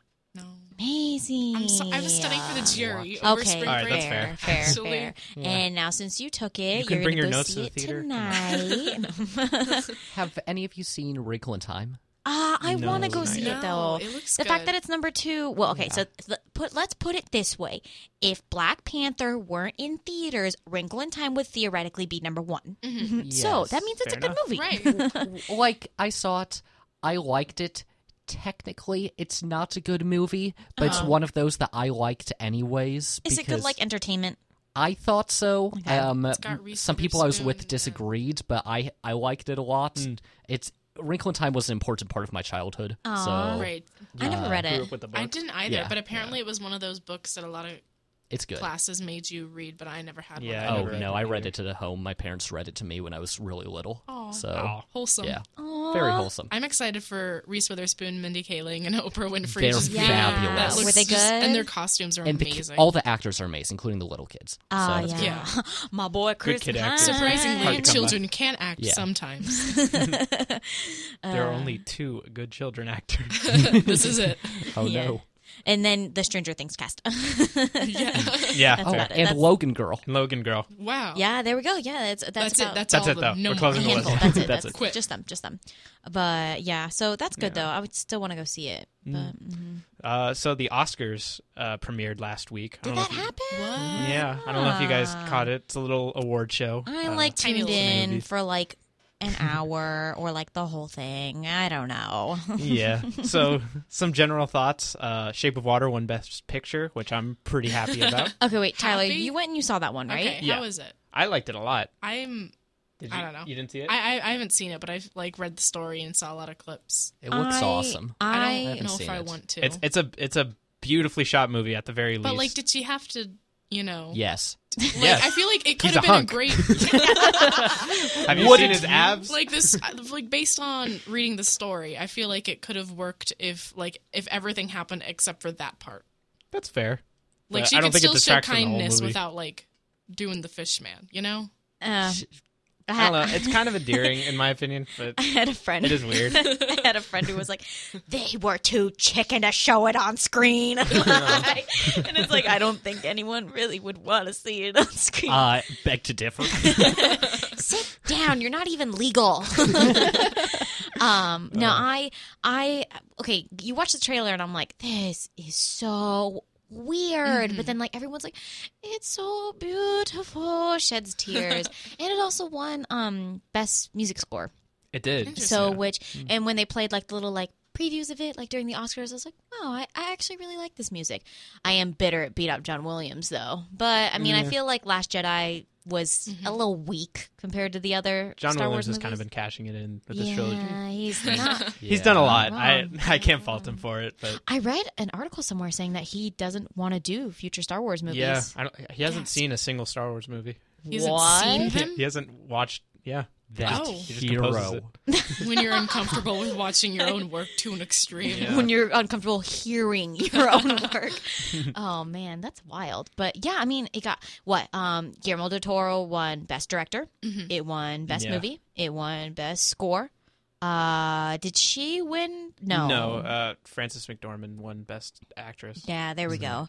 No. Amazing. I'm so, I was studying for the jury over Okay, spring All right, break. that's fair, fair. fair, Actually, fair. And now, since you took it, You can are bring gonna your go notes see to the it theater. tonight. (laughs) (laughs) Have any of you seen Wrinkle in Time? Ah, I No, want to go see yet. it though. No, it looks the fact that it's number two. Well, okay, so th- put let's put it this way: if Black Panther weren't in theaters, Wrinkle in Time would theoretically be number one. So Yes. that means it's Fair a good enough. movie. Right. (laughs) like I saw it, I liked it. Technically, it's not a good movie, but it's uh-huh. one of those that I liked anyways. Is it good like entertainment? I thought so. Okay. Um, some people I was with Witherspoon, yeah. Uh, disagreed, but I I liked it a lot. Hmm. It's Wrinkle in Time was an important part of my childhood. Aw. So Right. I never read it. up with the book. I didn't either, Yeah. but apparently it was one of those books that a lot of it's good. classes made you read, but I never had Yeah, I one. Oh never read no, I read either. it at home. My parents read it to me when I was really little. Aw. So Aw. Wholesome. yeah, Aw. very wholesome. I'm excited for Reese Witherspoon, Mindy Kaling, and (laughs) Oprah Winfrey. They're just being- fabulous. that Were looks they just- good? and their costumes are And the, amazing. all the actors are amazing, including the little kids. Ah, so yeah. Yeah. (laughs) My boy Chris kid Pine. Surprisingly, Hard to come children can act Yeah. sometimes. (laughs) there Uh. are only two good children actors. this is it. Oh Yeah. no. And then the Stranger Things cast. Yeah. (laughs) yeah, That's fair. about it. And That's- Logan Girl. Logan Girl. Wow. yeah, there we go. Yeah, that's that's, That's, about it. That's, That's all it, though. No We're closing a the list. That's (laughs) it. That's That's it. Quit. just them. Just them. But yeah, so that's good though. I would still want to go see it. But mhm. Uh, so the Oscars uh, premiered last week. I did don't know that if you- happen? What? Yeah, I don't know if you guys caught it. It's a little award show. I Uh, like tuned in for like an hour or like the whole thing. I don't know. (laughs) yeah. So some general thoughts. Uh, Shape of Water won Best Picture, which I'm pretty happy (laughs) about. okay, wait, Tyler, Happy? you went and you saw that one, right? Okay. Yeah. How is it? I liked it a lot. I'm. Did you, I don't know. You didn't see it? I, I I haven't seen it, but I've like read the story and saw a lot of clips. It looks I- awesome. I I, don't haven't know if seen I it. want to. it's it's a it's a beautifully shot movie at the very least. but least. like, did she have to? You know. Yes. Like, Yes. I feel like it could He's have a been a great. (laughs) Have you What seen his abs? like this like based on reading the story i feel like it could have worked if like if everything happened except for that part That's fair. like But she I don't could think still show distracts from the whole kindness without like doing the fish man you know uh, I, I don't know. It's kind of (laughs) endearing in my opinion, but I had a friend. it is weird. (laughs) I had a friend who was like, "They were too chicken to show it on screen," (laughs) and it's like I don't think anyone really would want to see it on screen. Uh, beg to differ. Sit down. You're not even legal. um, no, I, I, okay. You watch the trailer and I'm like, this is so weird. But then like everyone's like, it's so beautiful. Sheds tears, (laughs) and it also won um best music score. It did. So which and when they played like the little like previews of it like during the Oscars, I was like, oh, I, I actually really like this music. I am bitter at beat up John Williams though, but I mean, I mm-hmm. feel like Last Jedi was a mm-hmm. little weak compared to the other John Star Williams Wars has kind of been cashing it in with this yeah, trilogy. he's (laughs) not. He's done a (laughs) lot. Wow. I I can't fault him for it, but I read an article somewhere saying that he doesn't want to do future Star Wars movies. yeah, I don't, he hasn't Yes. seen a single Star Wars movie. he hasn't What? seen He, he hasn't watched. Yeah, That Oh. He just composes hero. (laughs) when you're uncomfortable with watching your own work to an extreme Yeah. when you're uncomfortable hearing your own work. (laughs) oh man, that's wild. But yeah, I mean, it got what? Um, Guillermo del Toro won Best Director. It won Best Yeah. Movie. It won Best Score. Uh, did she win? No. No, uh, Frances McDormand won Best Actress. yeah, there we go.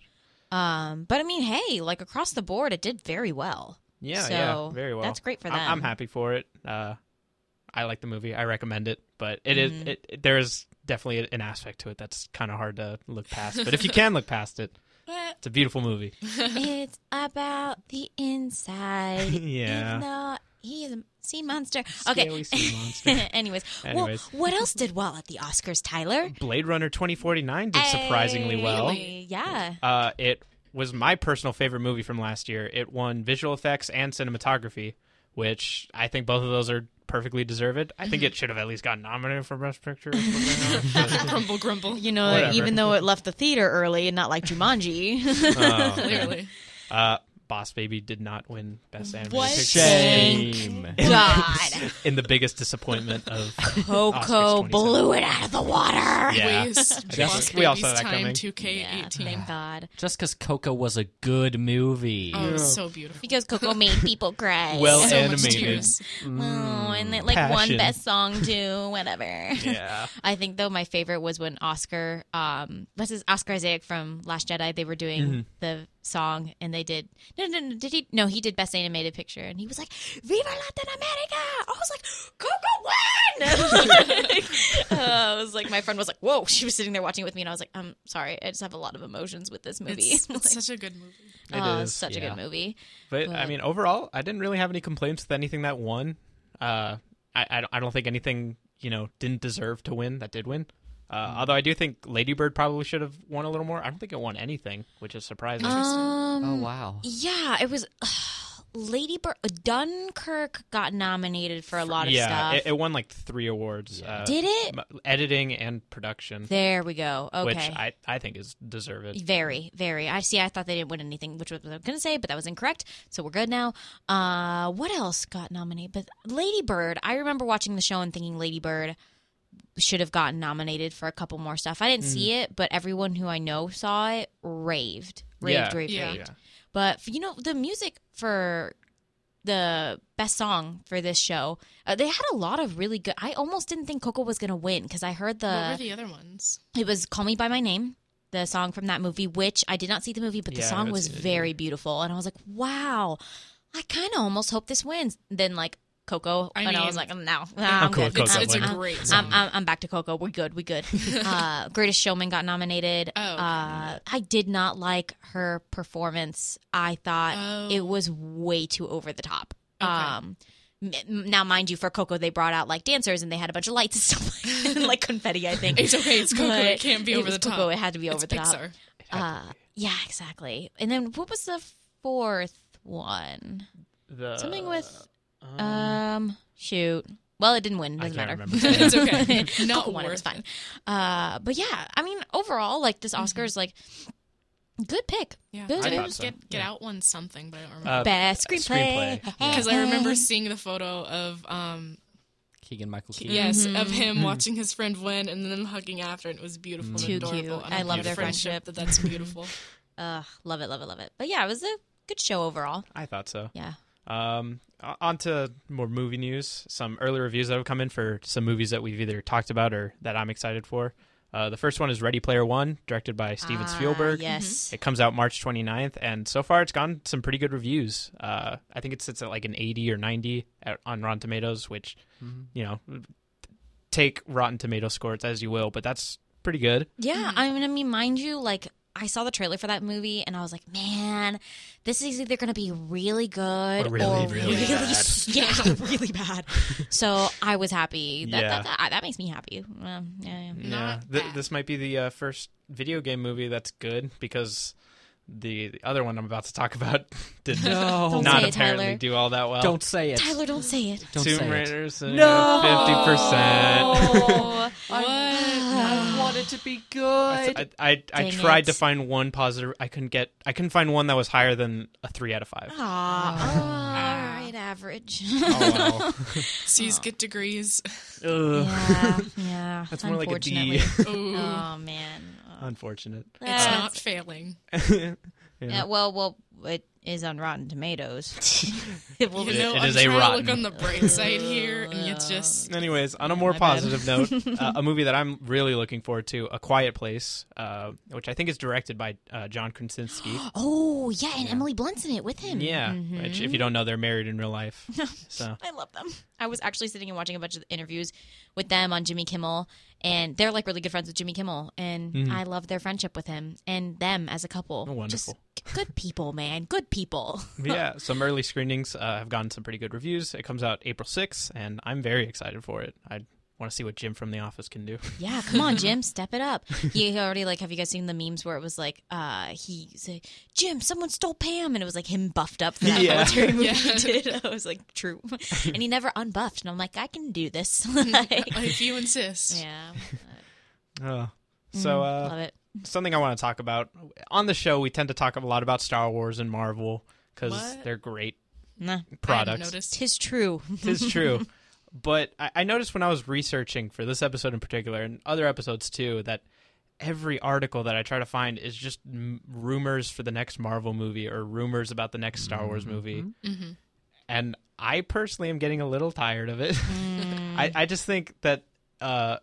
Um, but I mean, hey, like across the board, it did very well. Yeah, So, yeah, very well. that's great for I'm- I'm happy for it. Uh, I like the movie. I recommend it, but it is Mm-hmm. it, it- there's definitely an aspect to it that's kind of hard to look past. But if you can look past it, (laughs) it's a beautiful movie. it's about the inside. (laughs) Yeah. Even though he is a sea monster. Okay. Sea (laughs) monster. Anyways, Anyways. Well, what else did well at the Oscars, Tyler? Blade Runner 2049 did surprisingly well. Hey, Yeah. Uh, it was my personal favorite movie from last year. It won visual effects and cinematography, which I think both of those are perfectly deserved. I think it should have at least gotten nominated for Best Picture. if we're being honest. grumble, grumble. You know, Whatever. even though it left the theater early and not like Jumanji. Oh, (laughs) Clearly. uh, Boss Baby did not win Best Animated What? Picture. Shame. (laughs) God. In the biggest disappointment of (laughs) Coco blew it out of the water. Yeah. Waste guess Boss we all saw Baby's that time coming. 2K18. Thank God. Just because Coco was a good movie. Oh, it was so beautiful. Because Coco made people (laughs) cry. Well so animated. much tears. oh, and it like won Passion. best song too, whatever. Yeah. I think though my favorite was when Oscar, um, what's his Oscar Isaac from Last Jedi? They were doing the song and they did no no no did he no he did best animated picture and he was like Viva Latin America! I was like Coco won! (laughs) uh, I was like my friend was like whoa (laughs) she was sitting there watching it with me and I was like I'm sorry I just have a lot of emotions with this movie. It's, (laughs) Like, it's such a good movie. It oh, is, it's such a good movie. But, I mean, overall, I didn't really have any complaints with anything that won. Uh, I, I, don't- I don't think anything you know didn't deserve to win that did win. Uh. Although I do think Lady Bird probably should have won a little more. I don't think it won anything, which is surprising. Um, Oh wow. Yeah, it was. (sighs) Lady Bird, Dunkirk got nominated for a lot of yeah, stuff. it, it won like three awards. Uh, Did it? Editing and production, there we go. Okay. which I, I think is deserved. very, very. I see. I thought they didn't win anything, which was what I was going to say, but that was incorrect. So we're good now. Uh, what else got nominated? But Lady Bird. I remember watching the show and thinking Lady Bird should have gotten nominated for a couple more stuff. I didn't see Mm. it, but everyone who I know saw it raved, raved, Yeah, raved, yeah. raved. But you know, the music for the best song for this show, uh, they had a lot of really good. I almost didn't think Coco was going to win because I heard what were the the other ones? it was "Call Me by My Name," the song from that movie, which I did not see the movie, but the Yeah, I song was seen very beautiful, and I was like, wow, I kind of almost hope this wins. Then like Coco, I and I was mean- like, no, nah, I'm cool good. It's, it's a won. great I'm, song. I'm, I'm back to Coco. We're good. We good. (laughs) uh, Greatest Showman got nominated. Oh, okay. uh, I did not like her performance. I thought Oh. it was way too over the top. Okay. Um, now, mind you, for Coco, they brought out like dancers and they had a bunch of lights and stuff (laughs) like, like confetti. I think It's okay. It's Coco. But It can't be it over was the top. Coco. It had to be over it's the top. Pixar. Uh, yeah, exactly. And then what was the fourth one? The, Something with um, um, shoot. Well, it didn't win. I Doesn't can't matter. remember. (laughs) it's okay. (laughs) Not (laughs) one. won. It was fine. Uh, but yeah, I mean, overall, like Mm-hmm. this Oscars, like good pick. Yeah, Good I Did thought so. get get Yeah. out one something, but I don't remember. Uh, Best screenplay. screenplay. Because I remember seeing the photo of um Keegan Michael Key. yes of him watching his friend win and then hugging after, and it was beautiful and Too adorable. cute. And I love love their friendship. That that's beautiful. Uh, love it, love it, love it. But yeah, it was a good show overall. I thought so. Yeah. Um, o- on to more movie news. Some early reviews that have come in for some movies that we've either talked about or that I'm excited for. Uh, the first one is Ready Player One, directed by Steven Ah, Spielberg. Yes. It comes out March 29th, and so far it's gotten some pretty good reviews. Uh, I think it sits at like an 80 or 90 at, on Rotten Tomatoes, which, you know, take Rotten Tomato scores as you will, but that's pretty good. Yeah, I mean, I mean, mind you, like I saw the trailer for that movie, and I was like, man, this is either going to be really good Or really, really bad. (laughs) yeah, (laughs) really bad. So I was happy. That Yeah. that, that, that makes me happy. Um, yeah, yeah. Yeah, Th- this might be the uh, first video game movie that's good because the, the other one I'm about to talk about (laughs) did No. Don't it, apparently Tyler. do all that well. Don't say it. Tyler, don't say it. Don't Tomb say. Raiders, No! fifty percent. Oh, I want to be good. I I, I Dang tried it. to find one positive. I couldn't get. I couldn't find one that was higher than a three out of five. Aw, ah. all right, average. Oh, (laughs) (laughs) oh C's get degrees. Ugh. yeah, yeah. That's more like a D. (laughs) Ooh, Oh man. Oh. Unfortunate. it's That's- not failing. Yeah, well, well, it is on Rotten Tomatoes. (laughs) (laughs) it will You be. know, it I'm is a trying to rotten. look on the bright (laughs) side here, and it's just Anyways, on a more my bad. positive note, uh, a movie that I'm really looking forward to, A Quiet Place, uh, which I think is directed by uh, John Krasinski. (gasps) Oh yeah, and Emily Blunt's in it with him. yeah, Mm-hmm. which if you don't know, they're married in real life. So I love them. I was actually sitting and watching a bunch of interviews with them on Jimmy Kimmel, and they're like really good friends with Jimmy Kimmel, and I love their friendship with him and them as a couple. Mm-hmm. Oh, wonderful. Just good people, man, good people. (laughs) Yeah, some early screenings uh, have gotten some pretty good reviews. It comes out April 6th, and I'm very excited for it. I want to see what Jim from The Office can do. (laughs) Yeah, come on, Jim, (laughs) step it up. He already like. Have you guys seen the memes where it was like, uh, he said, "Jim, someone stole Pam," and it was like him buffed up for that Yeah. military (laughs) movie he did. I was like, true, and he never unbuffed, and I'm like, I can do this. Like, if you insist. yeah, Uh, so, uh, love it. something I want to talk about on the show, we tend to talk a lot about Star Wars and Marvel because they're great Nah, I products. noticed. tis true. Tis true. But I, I noticed when I was researching for this episode in particular, and other episodes too, that every article that I try to find is just m- rumors for the next Marvel movie or rumors about the next Star Wars movie. Mm-hmm. And I personally am getting a little tired of it. (laughs) I, I just think that, uh,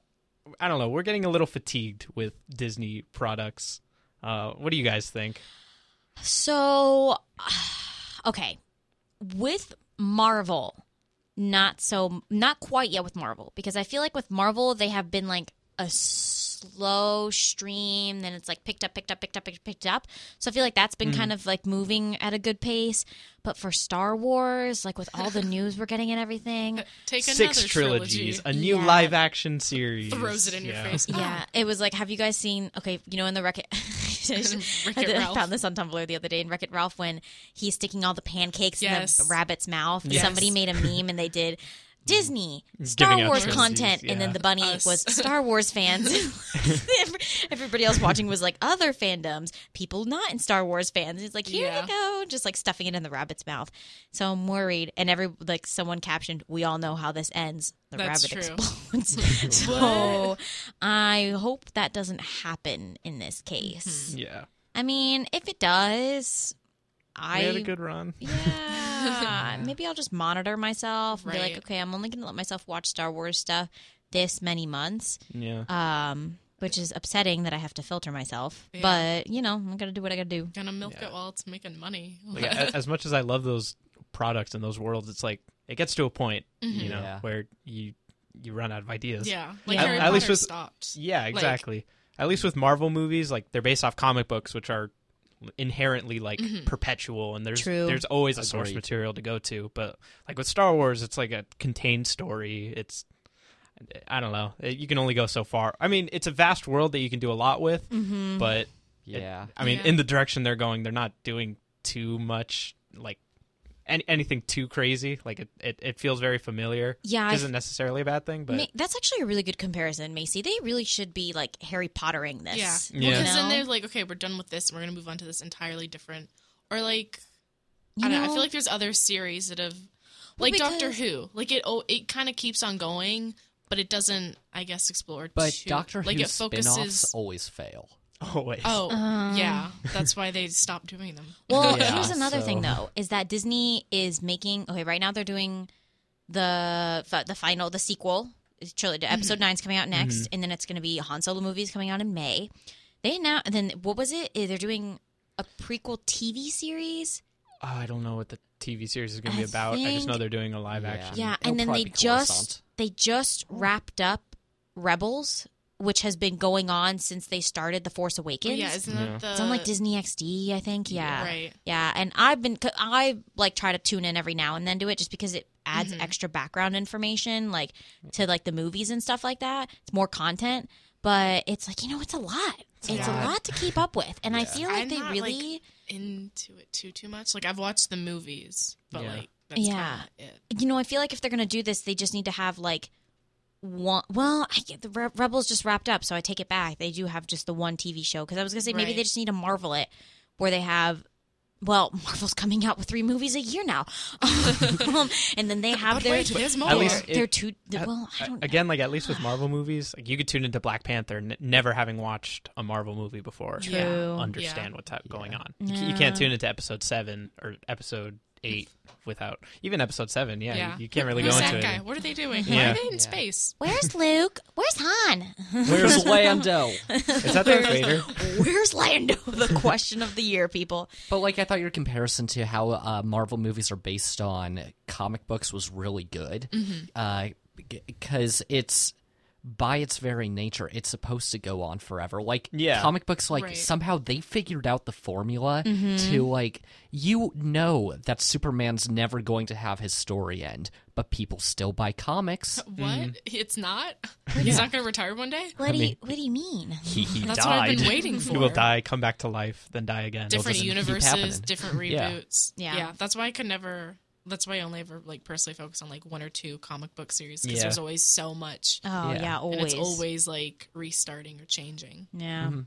I don't know, we're getting a little fatigued with Disney products. Uh, what do you guys think? So, (sighs) okay, with Marvel, not so, not quite yet with Marvel because I feel like with Marvel they have been like a slow stream, then it's like picked up, picked up, picked up, picked, picked up. So I feel like that's been Mm-hmm. kind of like moving at a good pace. But for Star Wars, like with all the (laughs) news we're getting and everything, Take Six another trilogies, trilogy. a new Yeah. live action series. Throws it in your Yeah. face. Yeah, (laughs) it was like, have you guys seen? Okay, you know, in the Wreck It, (laughs) Wreck-It I found this on Tumblr the other day in Wreck It Ralph when he's sticking all the pancakes in the rabbit's mouth. Yes. Somebody made a meme and they did Disney Star Wars trophies, content, and then the bunny Us. was Star Wars fans. (laughs) (laughs) Everybody else watching was like other fandoms, people not in Star Wars fans. It's like here Yeah. you go, just like stuffing it in the rabbit's mouth. So I'm worried, and every like someone captioned, "We all know how this ends. The That's rabbit true. explodes." (laughs) so I hope that doesn't happen in this case. Yeah. I mean, if it does, I We had a good run. yeah, (laughs) maybe I'll just monitor myself and be like, okay, I'm only going to let myself watch Star Wars stuff this many months. Yeah. Um, which is upsetting that I have to filter myself, Yeah. but you know, I'm gonna do what I gotta do. Gonna milk Yeah. it while it's making money. like, (laughs) as much as I love those products and those worlds, it's like it gets to a point, you know, Yeah. where you you run out of ideas. yeah, like Yeah. Harry At- at least with- stopped. Yeah, exactly. At least with Marvel movies, like they're based off comic books, which are inherently like perpetual, and there's True. there's always a source material to go to. But like with Star Wars, it's like a contained story. It's I don't know. You can only go so far. I mean, it's a vast world that you can do a lot with, Mm-hmm. but Yeah. I mean, Yeah. in the direction they're going, they're not doing too much like any, anything too crazy. Like it, it, it feels very familiar. Yeah, which I isn't necessarily a bad thing, but Ma- that's actually a really good comparison, Macy. They really should be like Harry Pottering this. Yeah, Yeah. because You then they're like, okay, we're done with this, we're gonna move on to this entirely different, or like, You I don't know. I feel like there's other series that have, Well, like Doctor Who, like it. Oh, it kind of keeps on going, but it doesn't, I guess, explore. But too, Doctor like Who it focuses. always fail. Always. Oh, Um, yeah, that's why they stopped doing them. Well, (laughs) Yeah, here's another thing though: is that Disney is making okay right now. They're doing the the final the sequel is trilogy. Episode nine's coming out next, and then it's going to be Han Solo movies coming out in May. They now and then what was it? Eh, They're doing a prequel TV series. Oh, I don't know what the TV series is going to be about. I just know they're doing a live Yeah. action. Yeah, It'll and then they just they just wrapped up Rebels, which has been going on since they started The Force Awakens. Oh, yeah, isn't Yeah. that the? It's on like Disney XD, I think. Yeah, Right. Yeah, and I've been I like try to tune in every now and then to it just because it adds Mm-hmm. extra background information, like to like the movies and stuff like that. It's more content, but it's like you know it's a lot. It's, a, lot. lot. to keep up with, and I feel like I'm they not, really. into it too too much. Like I've watched the movies, but Yeah. like that's Yeah. it. you know, I feel like if they're gonna do this, they just need to have like one. Well, I get the Re- Rebels just wrapped up, so I take it back. They do have just the one TV show because I was gonna say maybe Right. they just need to Marvel it, where they have. Well, (laughs) Marvel's coming out with three movies a year now, (laughs) um, and then they have But their wait, there's more. At least their it- two. well, I don't. Again, like at least with Marvel movies, like you could tune into Black Panther, n- never having watched a Marvel movie before, True. and understand what's ha- going on. You, you can't tune into episode seven or episode eight without even episode seven. Yeah, yeah, You, you can't really Who's go that into guy? it. What are they doing? Why Yeah. are they in Yeah. space? Where's Luke? Where's Han? (laughs) Where's Lando? Is that Darth Vader? Where's Lando? (laughs) The question of the year, people. But like, I thought your comparison to how uh, Marvel movies are based on comic books was really good, Mm-hmm. because it's by its very nature, it's supposed to go on forever. Like Yeah. comic books, like Right. somehow they figured out the formula mm-hmm. to like you know that Superman's never going to have his story end, but people still buy comics. (laughs) What? Mm-hmm. It's not. (laughs) He's not going to retire one day. What do you What do you mean? He, he That's died. what I've been waiting for. (laughs) he will die, come back to life, then die again. Different universes, happening. different Yeah. reboots. Yeah. yeah. That's why I could never. That's why I only ever like personally focus on like one or two comic book series because Yeah. there's always so much, Oh Yeah. yeah, and it's always like restarting or changing. yeah. Mm-hmm.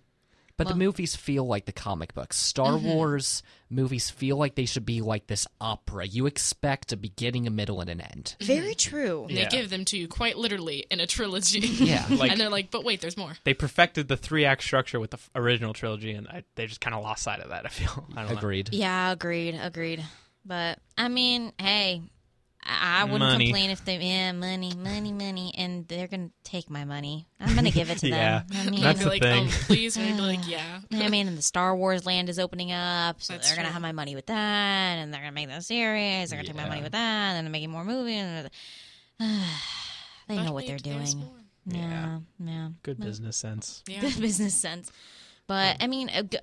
But Well- the movies feel like the comic books. Star mm-hmm. Wars movies feel like they should be like this opera. You expect a beginning, a middle, and an end. Mm-hmm. Very true. Yeah. They give them to you quite literally in a trilogy. (laughs) Yeah. (laughs) Like- and they're like, but wait, there's more. They perfected the three act structure with the f- original trilogy, and I, they just kind of lost sight of that. I feel. I don't know. Agreed. Yeah, agreed, agreed. But I mean, hey, I, I wouldn't Money. complain if they yeah money, money, money, and they're gonna take my money. I'm gonna give it (laughs) to Yeah, them. I mean, That's I'd the be like, thing. um, please, and be like, (sighs) yeah. I mean, and the Star Wars land is opening up, so That's they're gonna true. have my money with that, and they're gonna make that series. They're gonna take my money with that, and they're making more movies. And (sighs) they know what they're doing. more. Yeah, yeah, Good business sense. Yeah. (laughs) good business sense. But I mean, a g-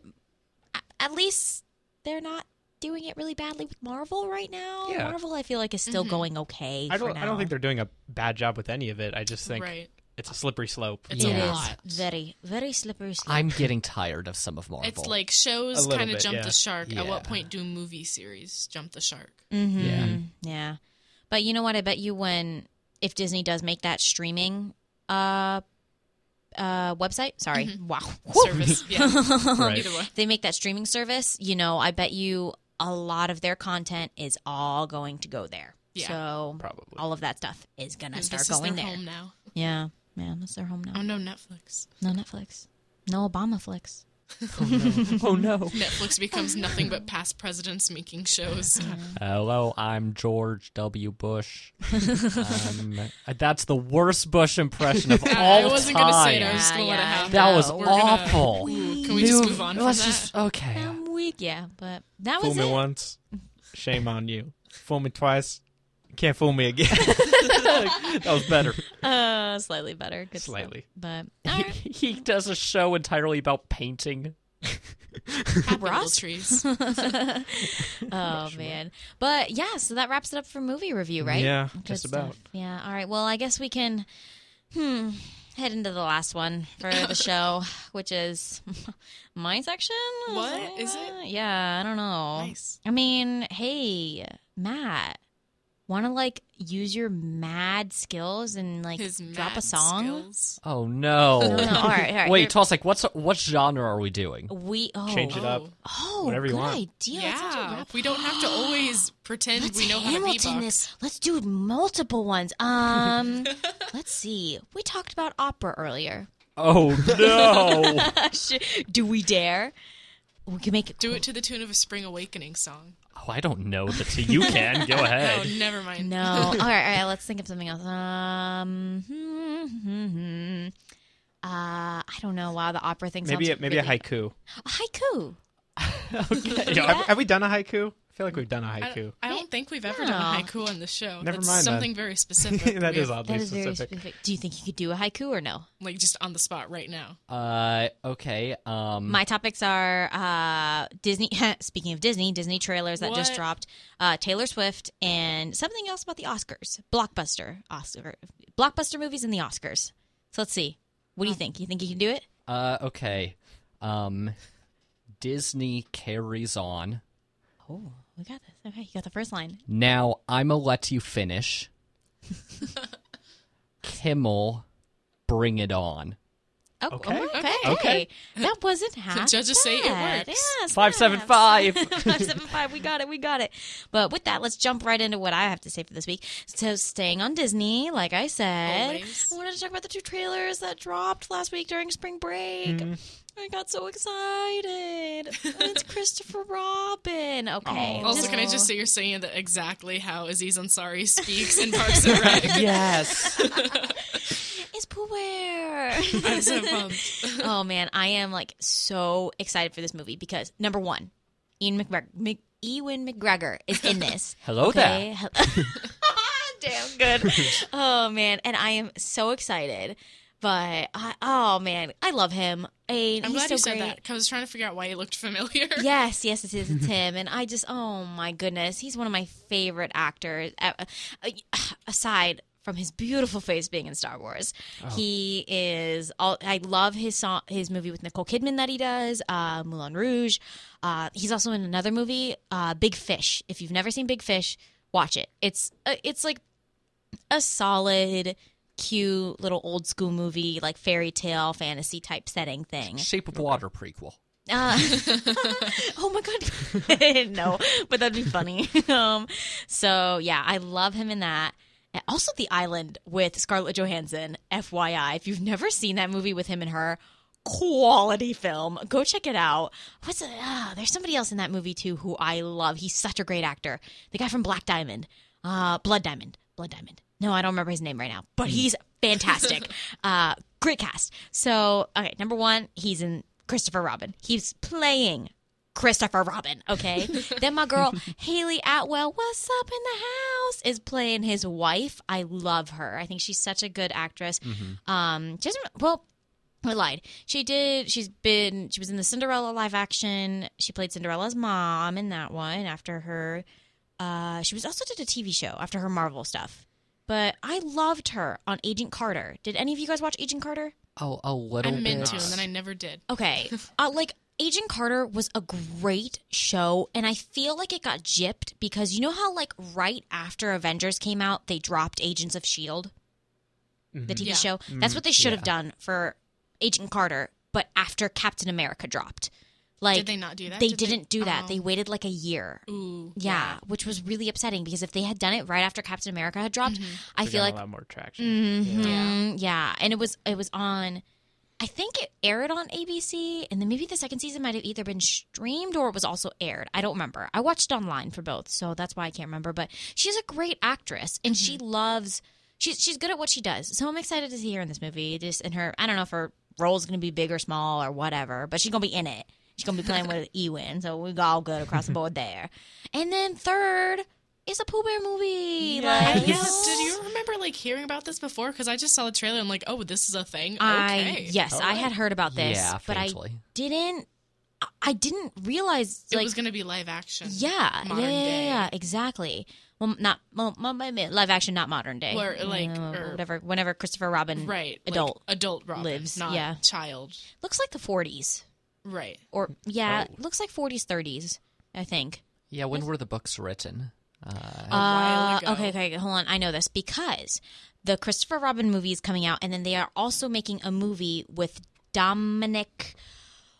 a- at least they're not doing it really badly with Marvel right now. Yeah. Marvel, I feel like is still going okay. I don't. I don't think they're doing a bad job with any of it. I just think Right. it's a slippery slope. It's It a lot. very, very slippery. slope. I'm getting tired of some of Marvel. It's like shows kind of jump yeah. the shark. At what point do movie series jump the shark? Mhm. Yeah. yeah. But you know what? I bet you when if Disney does make that streaming uh uh website, sorry, Mm-hmm. wow, Service. Yeah. (laughs) Right. Either way. they make that streaming service. You know, I bet you a lot of their content is all going to go there. Yeah. So Probably. all of that stuff is gonna start this is going their there. home now. Yeah, yeah, that's their home now. Oh no, Netflix. No Netflix, no Obama flicks. (laughs) (laughs) oh no. Netflix becomes nothing but past presidents making shows. (laughs) Hello, I'm George W. Bush. um, that's the worst Bush impression of all I wasn't time. gonna say it. I was just gonna let it Yeah, happen. That was No, we're gonna- awful. Ooh, Can we just move on from let's that? just okay. I'm weak, yeah, but that Fool was me it. once, (laughs) shame on you. Fool me twice, can't fool me again. (laughs) that was better. Uh, slightly better, good stuff. Slightly. but (laughs) He, all right. he does a show entirely about painting. Happy Ross? trees. Oh man, but yeah, so that wraps it up for movie review, right? Yeah, Good just stuff. about. Yeah. All right. Well, I guess we can, hmm, head into the last one for the (laughs) show, which is (laughs) my section. What? Is it? Yeah, I don't know. Nice. I mean, hey, Matt, want to like use your mad skills and like His drop a song? skills. Oh (laughs) no! No, no. All right. All right. Wait, here- Toss, what what genre are we doing? we oh Change it up. Oh. Whatever you good want. idea. Do Yeah, rap. we don't have to always pretend Let's we know how to Hamilton beatbox. this. Let's do multiple ones. Um, (laughs) let's see. We talked about opera earlier. Oh no! (laughs) do we dare? We can make it. Do it to the tune of a Spring Awakening song. Oh, I don't know that so you (laughs) can. Go ahead. never mind. No. (laughs) all right. All right. Let's think of something else. Um. hmm, hmm, hmm. Uh, I don't know. Wow, the opera thing. Maybe sounds a, maybe a haiku. A haiku. (laughs) Yeah, have, have we done a haiku? I feel like we've done a haiku. I don't think we've ever No. done a haiku on the show. Never That's mind then. something very (laughs) specific. that is We oddly That is very specific. specific. Do you think you could do a haiku or no? like just on the spot right now. Uh, okay. Um, My topics are uh, Disney. (laughs) speaking of Disney, Disney trailers that just dropped, uh, Taylor Swift, and something else about the Oscars. Blockbuster Oscar, blockbuster movies and the Oscars. So let's see. What do you think? You think you can do it? uh, okay. Um, Disney carries on. Oh, we got this. Okay, you got the first line. Now I'ma let you finish. (laughs) Kimmel, bring it on. Oh, Okay. okay. okay. Okay. That wasn't (laughs) half. judges say it bad. works. Yes, Five seven five. (laughs) Five seven five. We got it. We got it. But with that, let's jump right into what I have to say for this week. So, staying on Disney, like I said, Always. I wanted to talk about the two trailers that dropped last week during spring break. Mm-hmm. I got so excited. And it's (laughs) Christopher Robin. Okay. Aw. Also, just- can I just say you're saying that exactly how Aziz Ansari speaks in Parks and Rec? yes. It's Pooh (laughs) I'm so pumped. (laughs) oh man, I am like so excited for this movie because number one, Ian McGregor, Mc, Ewan McGregor is in this. (laughs) Hello there. Damn good. oh man, and I am so excited. But I, oh man, I love him. And I'm he's glad so you said great. that because I was trying to figure out why he looked familiar. Yes, yes, it is. It's him, and I just, oh my goodness, he's one of my favorite actors. Uh, uh, aside from his beautiful face being in Star Wars, he is. All, I love his song, his movie with Nicole Kidman that he does, uh, Moulin Rouge. Uh, he's also in another movie, uh, Big Fish. If you've never seen Big Fish, watch it. It's uh, it's like a solid. Cute little old school movie, like fairy tale fantasy type setting thing. Shape of Water prequel. Uh, (laughs) oh my god, (laughs) no, but that'd be funny. (laughs) um, so yeah, I love him in that. Also, The Island with Scarlett Johansson. FYI, if you've never seen that movie with him and her, quality film. Go check it out. What's it? Uh, there's somebody else in that movie too who I love. He's such a great actor. The guy from Black Diamond, uh, Blood Diamond, Blood Diamond. No, I don't remember his name right now, but he's fantastic. (laughs) uh, great cast. So, okay, number one, he's in Christopher Robin. He's playing Christopher Robin, okay? (laughs) then my girl Hayley Atwell, what's up in the house, is playing his wife. I love her. I think she's such a good actress. Um, just well, I lied. She did. She's been. She was in the Cinderella live action. She played Cinderella's mom in that one. After her, uh, she was also did a TV show after her Marvel stuff. But I loved her on Agent Carter. Did any of you guys watch Agent Carter? Oh, a I little I meant bit. to, and then I never did. Okay. (laughs) uh, like Agent Carter was a great show and I feel like it got gypped because you know how like right after Avengers came out they dropped Agents of Shield the TV Yeah. show. That's what they should have done for Agent Carter but after Captain America dropped. Like Did they not do that? They did didn't do that. oh. They waited like a year. Ooh, Yeah, which was really upsetting because if they had done it right after Captain America had dropped, Mm-hmm. I They feel got like a lot more traction. Mhm, yeah. and it was it was on. I think it aired on ABC, and then maybe the second season might have either been streamed or it was also aired. I don't remember. I watched online for both, so that's why I can't remember. But she's a great actress, and she mm-hmm. loves. She's she's good at what she does. So I'm excited to see her in this movie. Just in her, I don't know if her role is going to be big or small or whatever, but she's going to be in it. She's going to be playing (laughs) with Ewan, so we all good across the board there. And then third is a Pooh Bear movie. Like, Yeah, did you remember like hearing about this before? Because I just saw the trailer and like, oh, this is a thing. I okay, yes, I had heard about this, Yeah, but I didn't. I- I didn't realize it like was going to be live action. yeah, yeah, yeah, yeah, exactly. Well, not well, live action, not modern day. Or, like, Uh, or- whatever. Whenever Christopher Robin, right. like, adult adult Robin, lives, not yeah. child. looks like the forties Right. or yeah, looks like forties, thirties. I think. Yeah, when were the books written? Uh, A while ago. okay, okay, hold on. I know this because the Christopher Robin movie is coming out, and then they are also making a movie with Dominic.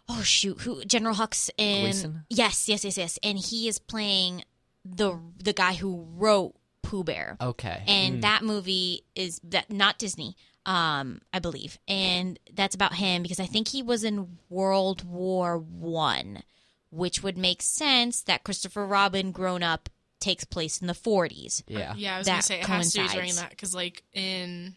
Oh shoot, who General Hux in? Gleeson? Yes, yes, yes, yes, and he is playing the the guy who wrote Pooh Bear, okay. and that movie is that not Disney, um, I believe, and that's about him because I think he was in World War One, which would make sense that Christopher Robin grown up takes place in the forties. yeah. Uh, yeah, I was going to say it has to be during that because like in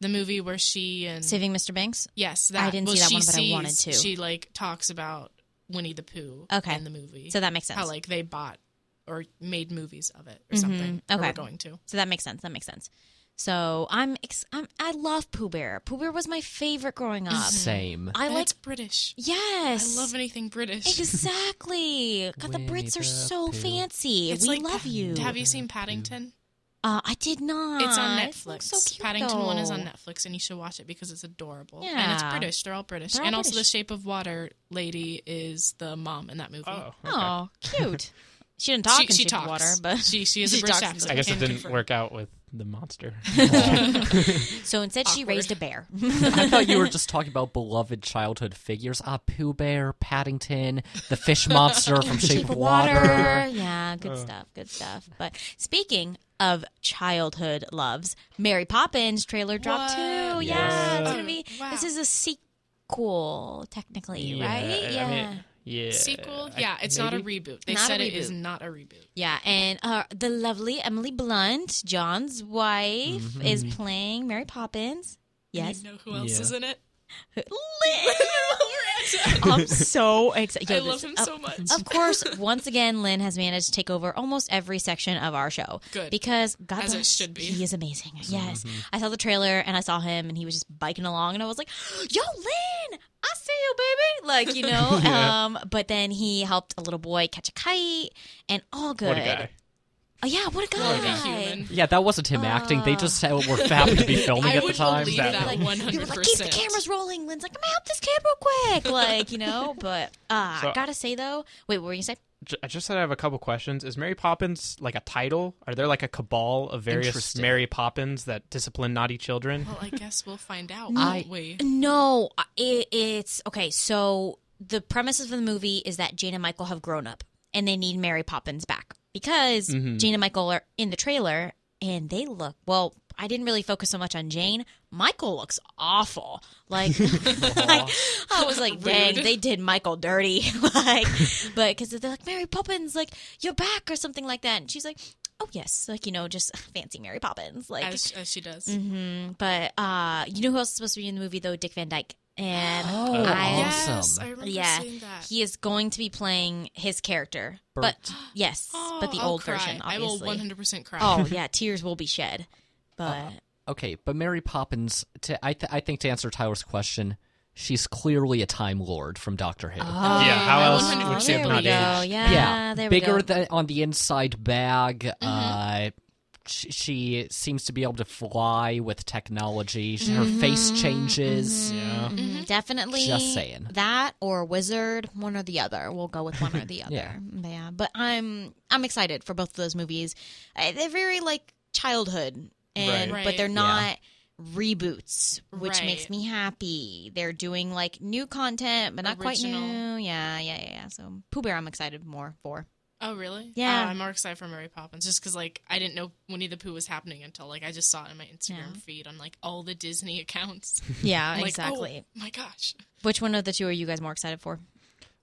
the movie where she and Saving Mr. Banks. yes, that I didn't well, see that she one, but I wanted to. She like talks about Winnie the Pooh Okay. in the movie. So that makes sense. how like they bought or made movies of it or mm-hmm. something. Or Okay. were going to. So that makes sense. That makes sense. So I'm, ex- I'm I love Pooh Bear. Pooh Bear was my favorite growing up. Same. I And like it's British. yes. I love anything British. Exactly. (laughs) God, the Winnie Brits are so Pooh. fancy. It's we like love you. Have you seen Paddington? Uh, I did not. It's on It Netflix. looks so cute, Paddington One is on. Netflix, and you should watch it because it's adorable. Yeah. and it's British. They're all British. They're all and also, the Shape of Water lady is the mom in that movie. Oh, okay. Oh, cute. (laughs) she didn't talk she, in she Shape talks. of Water, but she she is a (laughs) British accent. I guess it didn't confirm. work out with the monster. (laughs) so instead she raised a bear. I thought you were (laughs) just talking about beloved childhood figures. Ah, Pooh Bear, Paddington, the fish monster from Shape, of Water. Yeah, good stuff. Good stuff. But speaking of childhood loves, Mary Poppins trailer dropped What? too. Yeah, Yes. it's gonna be. Wow. This is a sequel, technically, right? I Yeah. mean, yeah. Sequel? Yeah, it's not a reboot. They Not a said it is not a reboot. yeah, and uh, the lovely Emily Blunt, John's wife, is playing Mary Poppins. Yes, You know who else Yeah. is in it? Lin. I'm so excited. I love him so much. Of course, once again, Lin has managed to take over almost every section of our show. Good. Because God As it should be. he is amazing. Yes. I saw the trailer and I saw him and he was just biking along and I was like, Yo, Lin, I see you, baby. Like, you (laughs) know. Yeah. Um, but then he helped a little boy catch a kite and all good. What a guy. Oh yeah, what a guy. What a human. Yeah, that wasn't him acting. They just uh, were happened to be (laughs) filming I at the would time. believe That- that Like, one you hundred were like, keep the cameras rolling. Lin's like, I'm gonna help this kid real quick. Like, you know, (laughs) but uh So- I gotta say though, wait, what were you saying? J- I just said I have a couple questions. Is Mary Poppins like a title? Are there like a cabal of various Interesting. Mary Poppins that discipline naughty children? Well, I guess we'll find out. I- won't we? No, it, it's okay. So the premise of the movie is that Jane and Michael have grown up and they need Mary Poppins back because Jane and Michael are in the trailer and they look well. I didn't really focus so much on Jane. Michael looks awful. Like, (laughs) like I was like, dang, Rude. they did Michael dirty. (laughs) like, but because they're like Mary Poppins, like you're back or something like that, and she's like, oh yes, like you know, just (laughs) fancy Mary Poppins, like As, as she does. Mm-hmm. But uh, you know who else is supposed to be in the movie though? Dick Van Dyke. And Oh, I, Yes, Awesome. I remember yeah, seeing that. he is going to be playing his character. But yes, Oh, (gasps) but the I'll old cry. version, I will obviously. one hundred percent cry. Oh yeah, (laughs) tears will be shed. But Okay, but Mary Poppins. To, I th- I think to answer Tyler's question, she's clearly a Time Lord from Doctor Who. oh, Yeah, how else would she have there we not go. aged? Yeah, yeah, there we bigger go. than on the inside bag. Mm-hmm. Uh, she, she seems to be able to fly with technology. Her face Mm-hmm. changes. Yeah. Mhm, Definitely. Just saying. that or wizard, one or the other. We'll go with one or the (laughs) other. Yeah. yeah. But I'm I'm excited for both of those movies. Uh, They're very like childhood, and Right. but they're Right. not reboots, which Right. makes me happy. They're doing like new content, but not quite new. Yeah, yeah, yeah. yeah. So Pooh Bear, I'm excited more for. Oh, really? Yeah. Uh, I'm more excited for Mary Poppins just because, like, I didn't know Winnie the Pooh was happening until, like, I just saw it in my Instagram Yeah. feed on, like, all the Disney accounts. (laughs) Yeah, like, exactly. oh, my gosh. Which one of the two are you guys more excited for?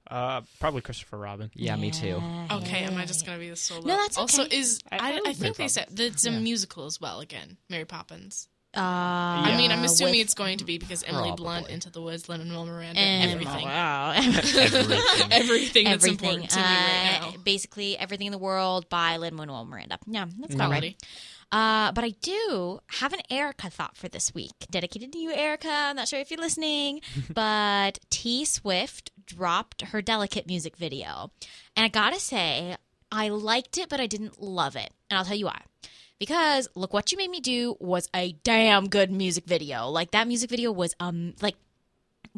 Uh, probably Christopher Robin. Yeah, me too. Okay, am I just going to be the solo? No, that's okay. Also, is, I- I, I I, like Mary think they Poppins. said that it's a Yeah. musical as well, again, Mary Poppins. Uh, I mean, I'm assuming with- it's going to be because Emily Blunt, Into the Woods, Lin Manuel Miranda, and everything. Wow. (laughs) Everything. (laughs) everything that's everything. important to me right Uh, now. basically, everything in the world by Lin Manuel Miranda. Yeah, that's about Quality. right. Uh, but I do have an Erica thought for this week, dedicated to you, Erica. I'm not sure if you're listening, (laughs) but T Swift dropped her Delicate music video, and I gotta say, I liked it, but I didn't love it, and I'll tell you why. Because look what you made me do was a damn good music video. Like that music video was um like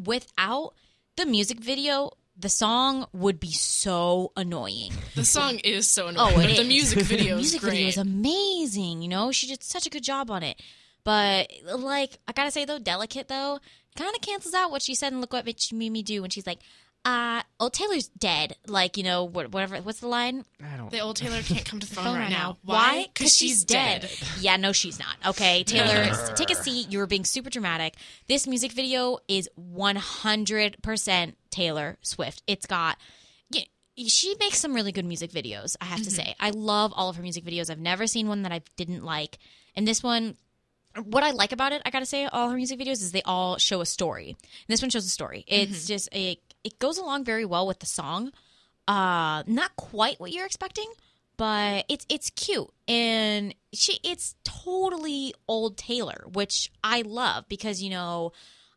without the music video, the song would be so annoying. The song is so annoying, Oh, but it the music video the is music (laughs) great. video is amazing. You know, she did such a good job on it. But like, I gotta say though, delicate though, kind of cancels out what she said and look what she made me do when she's like, "Uh, oh Taylor's dead." Like, you know, wh- whatever. What's the line? I don't. the old Taylor can't come to (laughs) the phone, Phone right now. Why? Because she's dead. Yeah, no, she's not. Okay, Taylor, take a seat. You were being super dramatic. This music video is 100% Taylor Swift. It's got. yeah, She makes some really good music videos, I have to say. I love all of her music videos. I've never seen one that I didn't like. And this one, what I like about it, I gotta say, all her music videos is they all show a story. And this one shows a story. It's just a, it goes along very well with the song. Uh, not quite what you're expecting, but it's it's cute and she it's totally old Taylor, which I love because you know.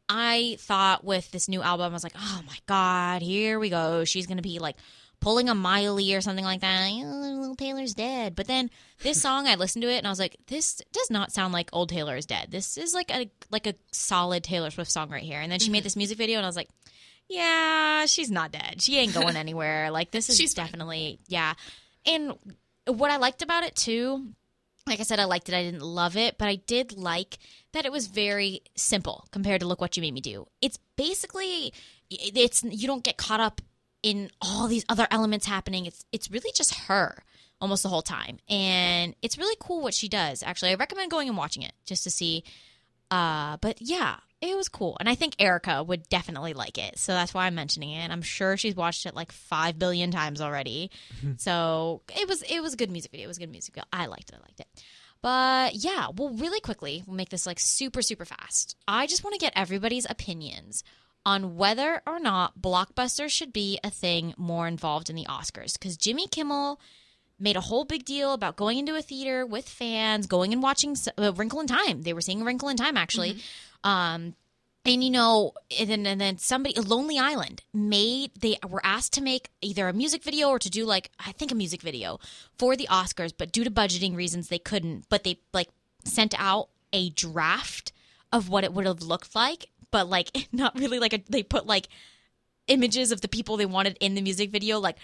I thought with this new album, I was like, oh my God, here we go. She's going to be like pulling a Miley or something like that. Oh, little Taylor's dead. But then this song, I listened to it and I was like, this does not sound like old Taylor is dead. This is like a like a solid Taylor Swift song right here. And then she made this music video and I was like, yeah, she's not dead. She ain't going (laughs) anywhere. Like this is She's fine. definitely yeah. And what I liked about it too, like I said, I liked it. I didn't love it, but I did like that it was very simple compared to Look What You Made Me Do. It's basically it's you don't get caught up in all these other elements happening. It's it's really just her almost the whole time. And it's really cool what she does. Actually, I recommend going and watching it just to see uh but yeah, it was cool. And I think Erica would definitely like it. So that's why I'm mentioning it. I'm sure she's watched it like 5 billion times already. (laughs) so, it was it was a good music video. It was a good music video. I liked it. I liked it. But yeah, well, really quickly, we'll make this like super, super fast. I just want to get everybody's opinions on whether or not blockbusters should be a thing more involved in the Oscars. Because Jimmy Kimmel made a whole big deal about going into a theater with fans, going and watching uh, Wrinkle in Time. They were seeing Wrinkle in Time actually. Um, and you know, and then, and then somebody, Lonely Island, made they were asked to make either a music video or to do like I think a music video for the Oscars, but due to budgeting reasons they couldn't. But they like sent out a draft of what it would have looked like, but like (laughs) not really like a, they put like images of the people they wanted in the music video, like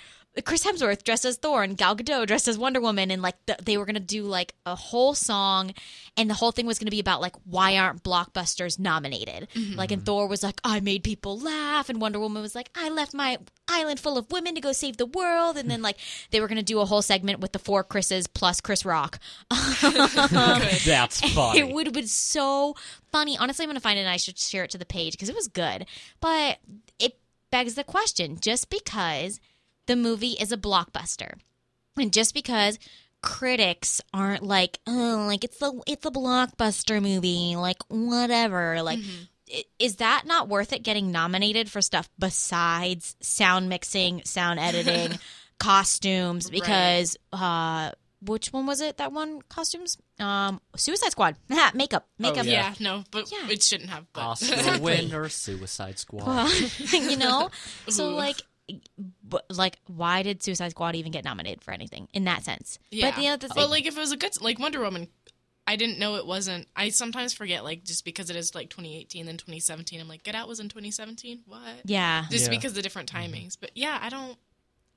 Chris Hemsworth dressed as Thor and Gal Gadot dressed as Wonder Woman, and like the, they were gonna do like a whole song, and the whole thing was gonna be about like why aren't blockbusters nominated? Mm-hmm. Like, and mm-hmm. Thor was like, I made people laugh, and Wonder Woman was like, I left my island full of women to go save the world, and then like they were gonna do a whole segment with the four Chris's plus Chris Rock. (laughs) That's (laughs) funny. It would have been so funny. Honestly, I'm going to find it and I should share it to the page because it was good. But begs the question just because the movie is a blockbuster and just because critics aren't like, oh, like it's the it's a blockbuster movie, like whatever, like i- is that not worth it getting nominated for stuff besides sound mixing, sound editing, (laughs) costumes? Because uh which one was it that one costumes? Um Suicide Squad. (laughs) makeup. Makeup. yeah. no, but Yeah. it shouldn't have. But Oscar (laughs) winner, Suicide Squad. (laughs) you know? So Ooh. like but, like why did Suicide Squad even get nominated for anything in that sense? yeah, But you know, the but like if it was a good like Wonder Woman, I didn't know it wasn't. I sometimes forget like just because it is like 2018 then 2017. I'm like, Get Out was in 2017. What? yeah. just Yeah. because the different timings. But yeah, I don't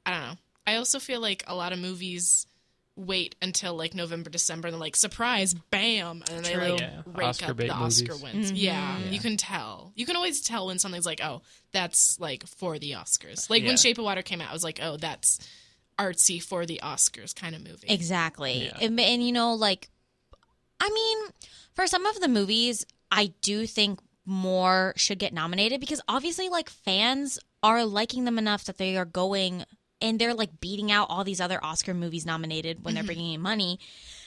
I don't know. I also feel like a lot of movies wait until like November, December and they're like surprise, bam, and then they like Yeah. rake Oscar up bait the Oscar movies. wins. Mm-hmm. Yeah, you can tell. You can always tell when something's like, oh, that's like for the Oscars. Like Yeah. when Shape of Water came out, I was like, oh, that's artsy for the Oscars kind of movie. Exactly. Yeah. And, and you know, like, I mean, for some of the movies, I do think more should get nominated because obviously, like, fans are liking them enough that they are going and they're like beating out all these other Oscar movies nominated when they're mm-hmm. bringing in money.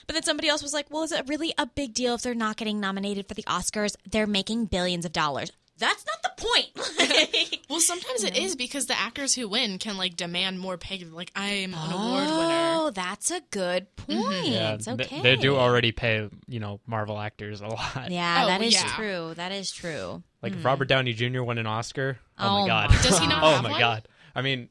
But then somebody else was like, well, is it really a big deal if they're not getting nominated for the Oscars? They're making billions of dollars. That's not the point. (laughs) Well, sometimes it is because the actors who win can like demand more pay. Like I am an award oh, winner. Oh, that's a good mm-hmm. point. Yeah, It's th- okay. they do already pay you know Marvel actors a lot. Yeah, Oh, that is yeah. true. That is true. Like if Robert Downey Jr. won an Oscar, oh, Oh my god, my Does he not (laughs) oh have my one? god. I mean, f-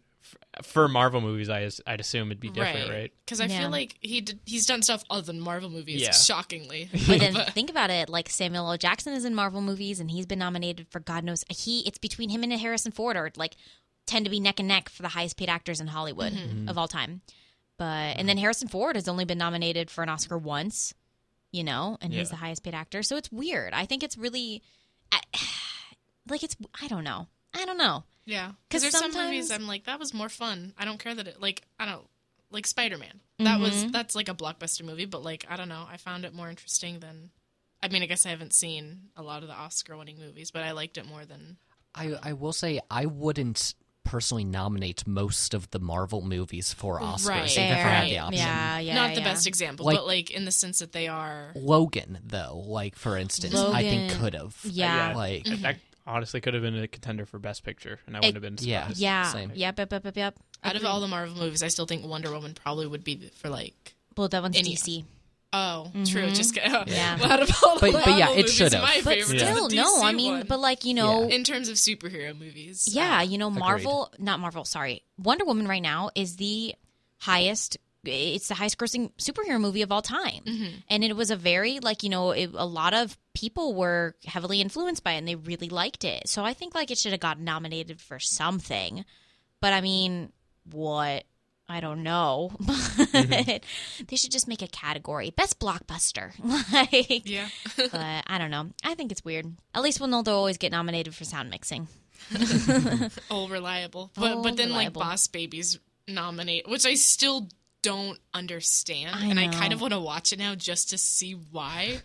for Marvel movies, I I'd assume it'd be different, right? Because I Yeah. feel like he did, he's done stuff other than Marvel movies. Yeah. Shockingly, (laughs) But then think about it, like Samuel L. Jackson is in Marvel movies and he's been nominated for God knows he it's between him and Harrison Ford or like tend to be neck and neck for the highest paid actors in Hollywood mm-hmm. Mm-hmm. of all time. But and then Harrison Ford has only been nominated for an Oscar once, you know, and he's the highest paid actor. So it's weird. I think it's really I- (sighs) like it's I don't know. I don't know. Yeah. 'Cause Because there's some movies I'm like that was more fun. I don't care that it like I don't like Spider Man. That was Mm-hmm. that's like a blockbuster movie, but like I don't know. I found it more interesting than. I mean, I guess I haven't seen a lot of the Oscar-winning movies, but I liked it more than. I, I will say I wouldn't personally nominate most of the Marvel movies for Oscars Right. even if I had the option. Yeah, yeah. Not the yeah. best example, Like- but like in the sense that they are. Logan, though, like for instance, I think could have. Yeah. Like That honestly could have been a contender for Best Picture, and I wouldn't have been yeah. surprised. Yeah. Same. Yep, yep, yep, yep, yep. Out of all the Marvel movies, I still think Wonder Woman probably would be for like. Well, that one's Any- DC. Oh, true. Just get, Mm-hmm. Yeah. (laughs) out of all the But- but yeah, Marvel it movies, should've. My But favorite is still, the no. I mean, one. but like you know, in terms of superhero movies, Yeah, uh, you know, Marvel, not Marvel, sorry. Wonder Woman right now is the highest it's the highest grossing superhero movie of all time. Mm-hmm. And it was a very like, you know, it, a lot of people were heavily influenced by it and they really liked it. So I think like it should have gotten nominated for something. But I mean, what? I don't know. (laughs) But mm-hmm. they should just make a category. Best blockbuster. (laughs) like yeah. but I don't know. I think it's weird. At least we'll know they'll always get nominated for sound mixing. (laughs) all reliable. But All but then reliable. like Boss Babies nominate, which I still don't understand, I and I kind of want to watch it now just to see why.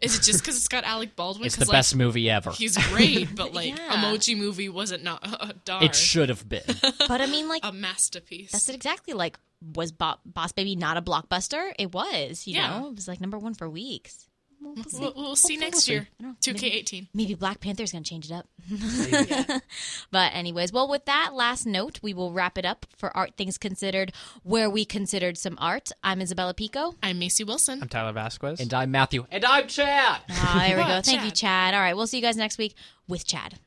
Is it just because it's got Alec Baldwin? It's the like, best movie ever. He's great, but (laughs) like Yeah. Emoji Movie wasn't not (laughs) uh, darn It should have been. (laughs) But I mean, like a masterpiece. that's it exactly. Like, was Bo- Boss Baby not a blockbuster? It was. You Yeah. know, it was like number one for weeks. We'll, we'll see. We'll, we'll see next year. I don't know. Two K eighteen. Maybe Black Panther's gonna change it up. (laughs) But anyways, well, with that last note, we will wrap it up for Art Things Considered, where we considered some art. I'm Isabella Pico. I'm Macy Wilson. I'm Tyler Vasquez. and I'm Matthew. And I'm Chad. Ah, there we go. Wow, Thank you, Chad. Chad. All right, we'll see you guys next week with Chad.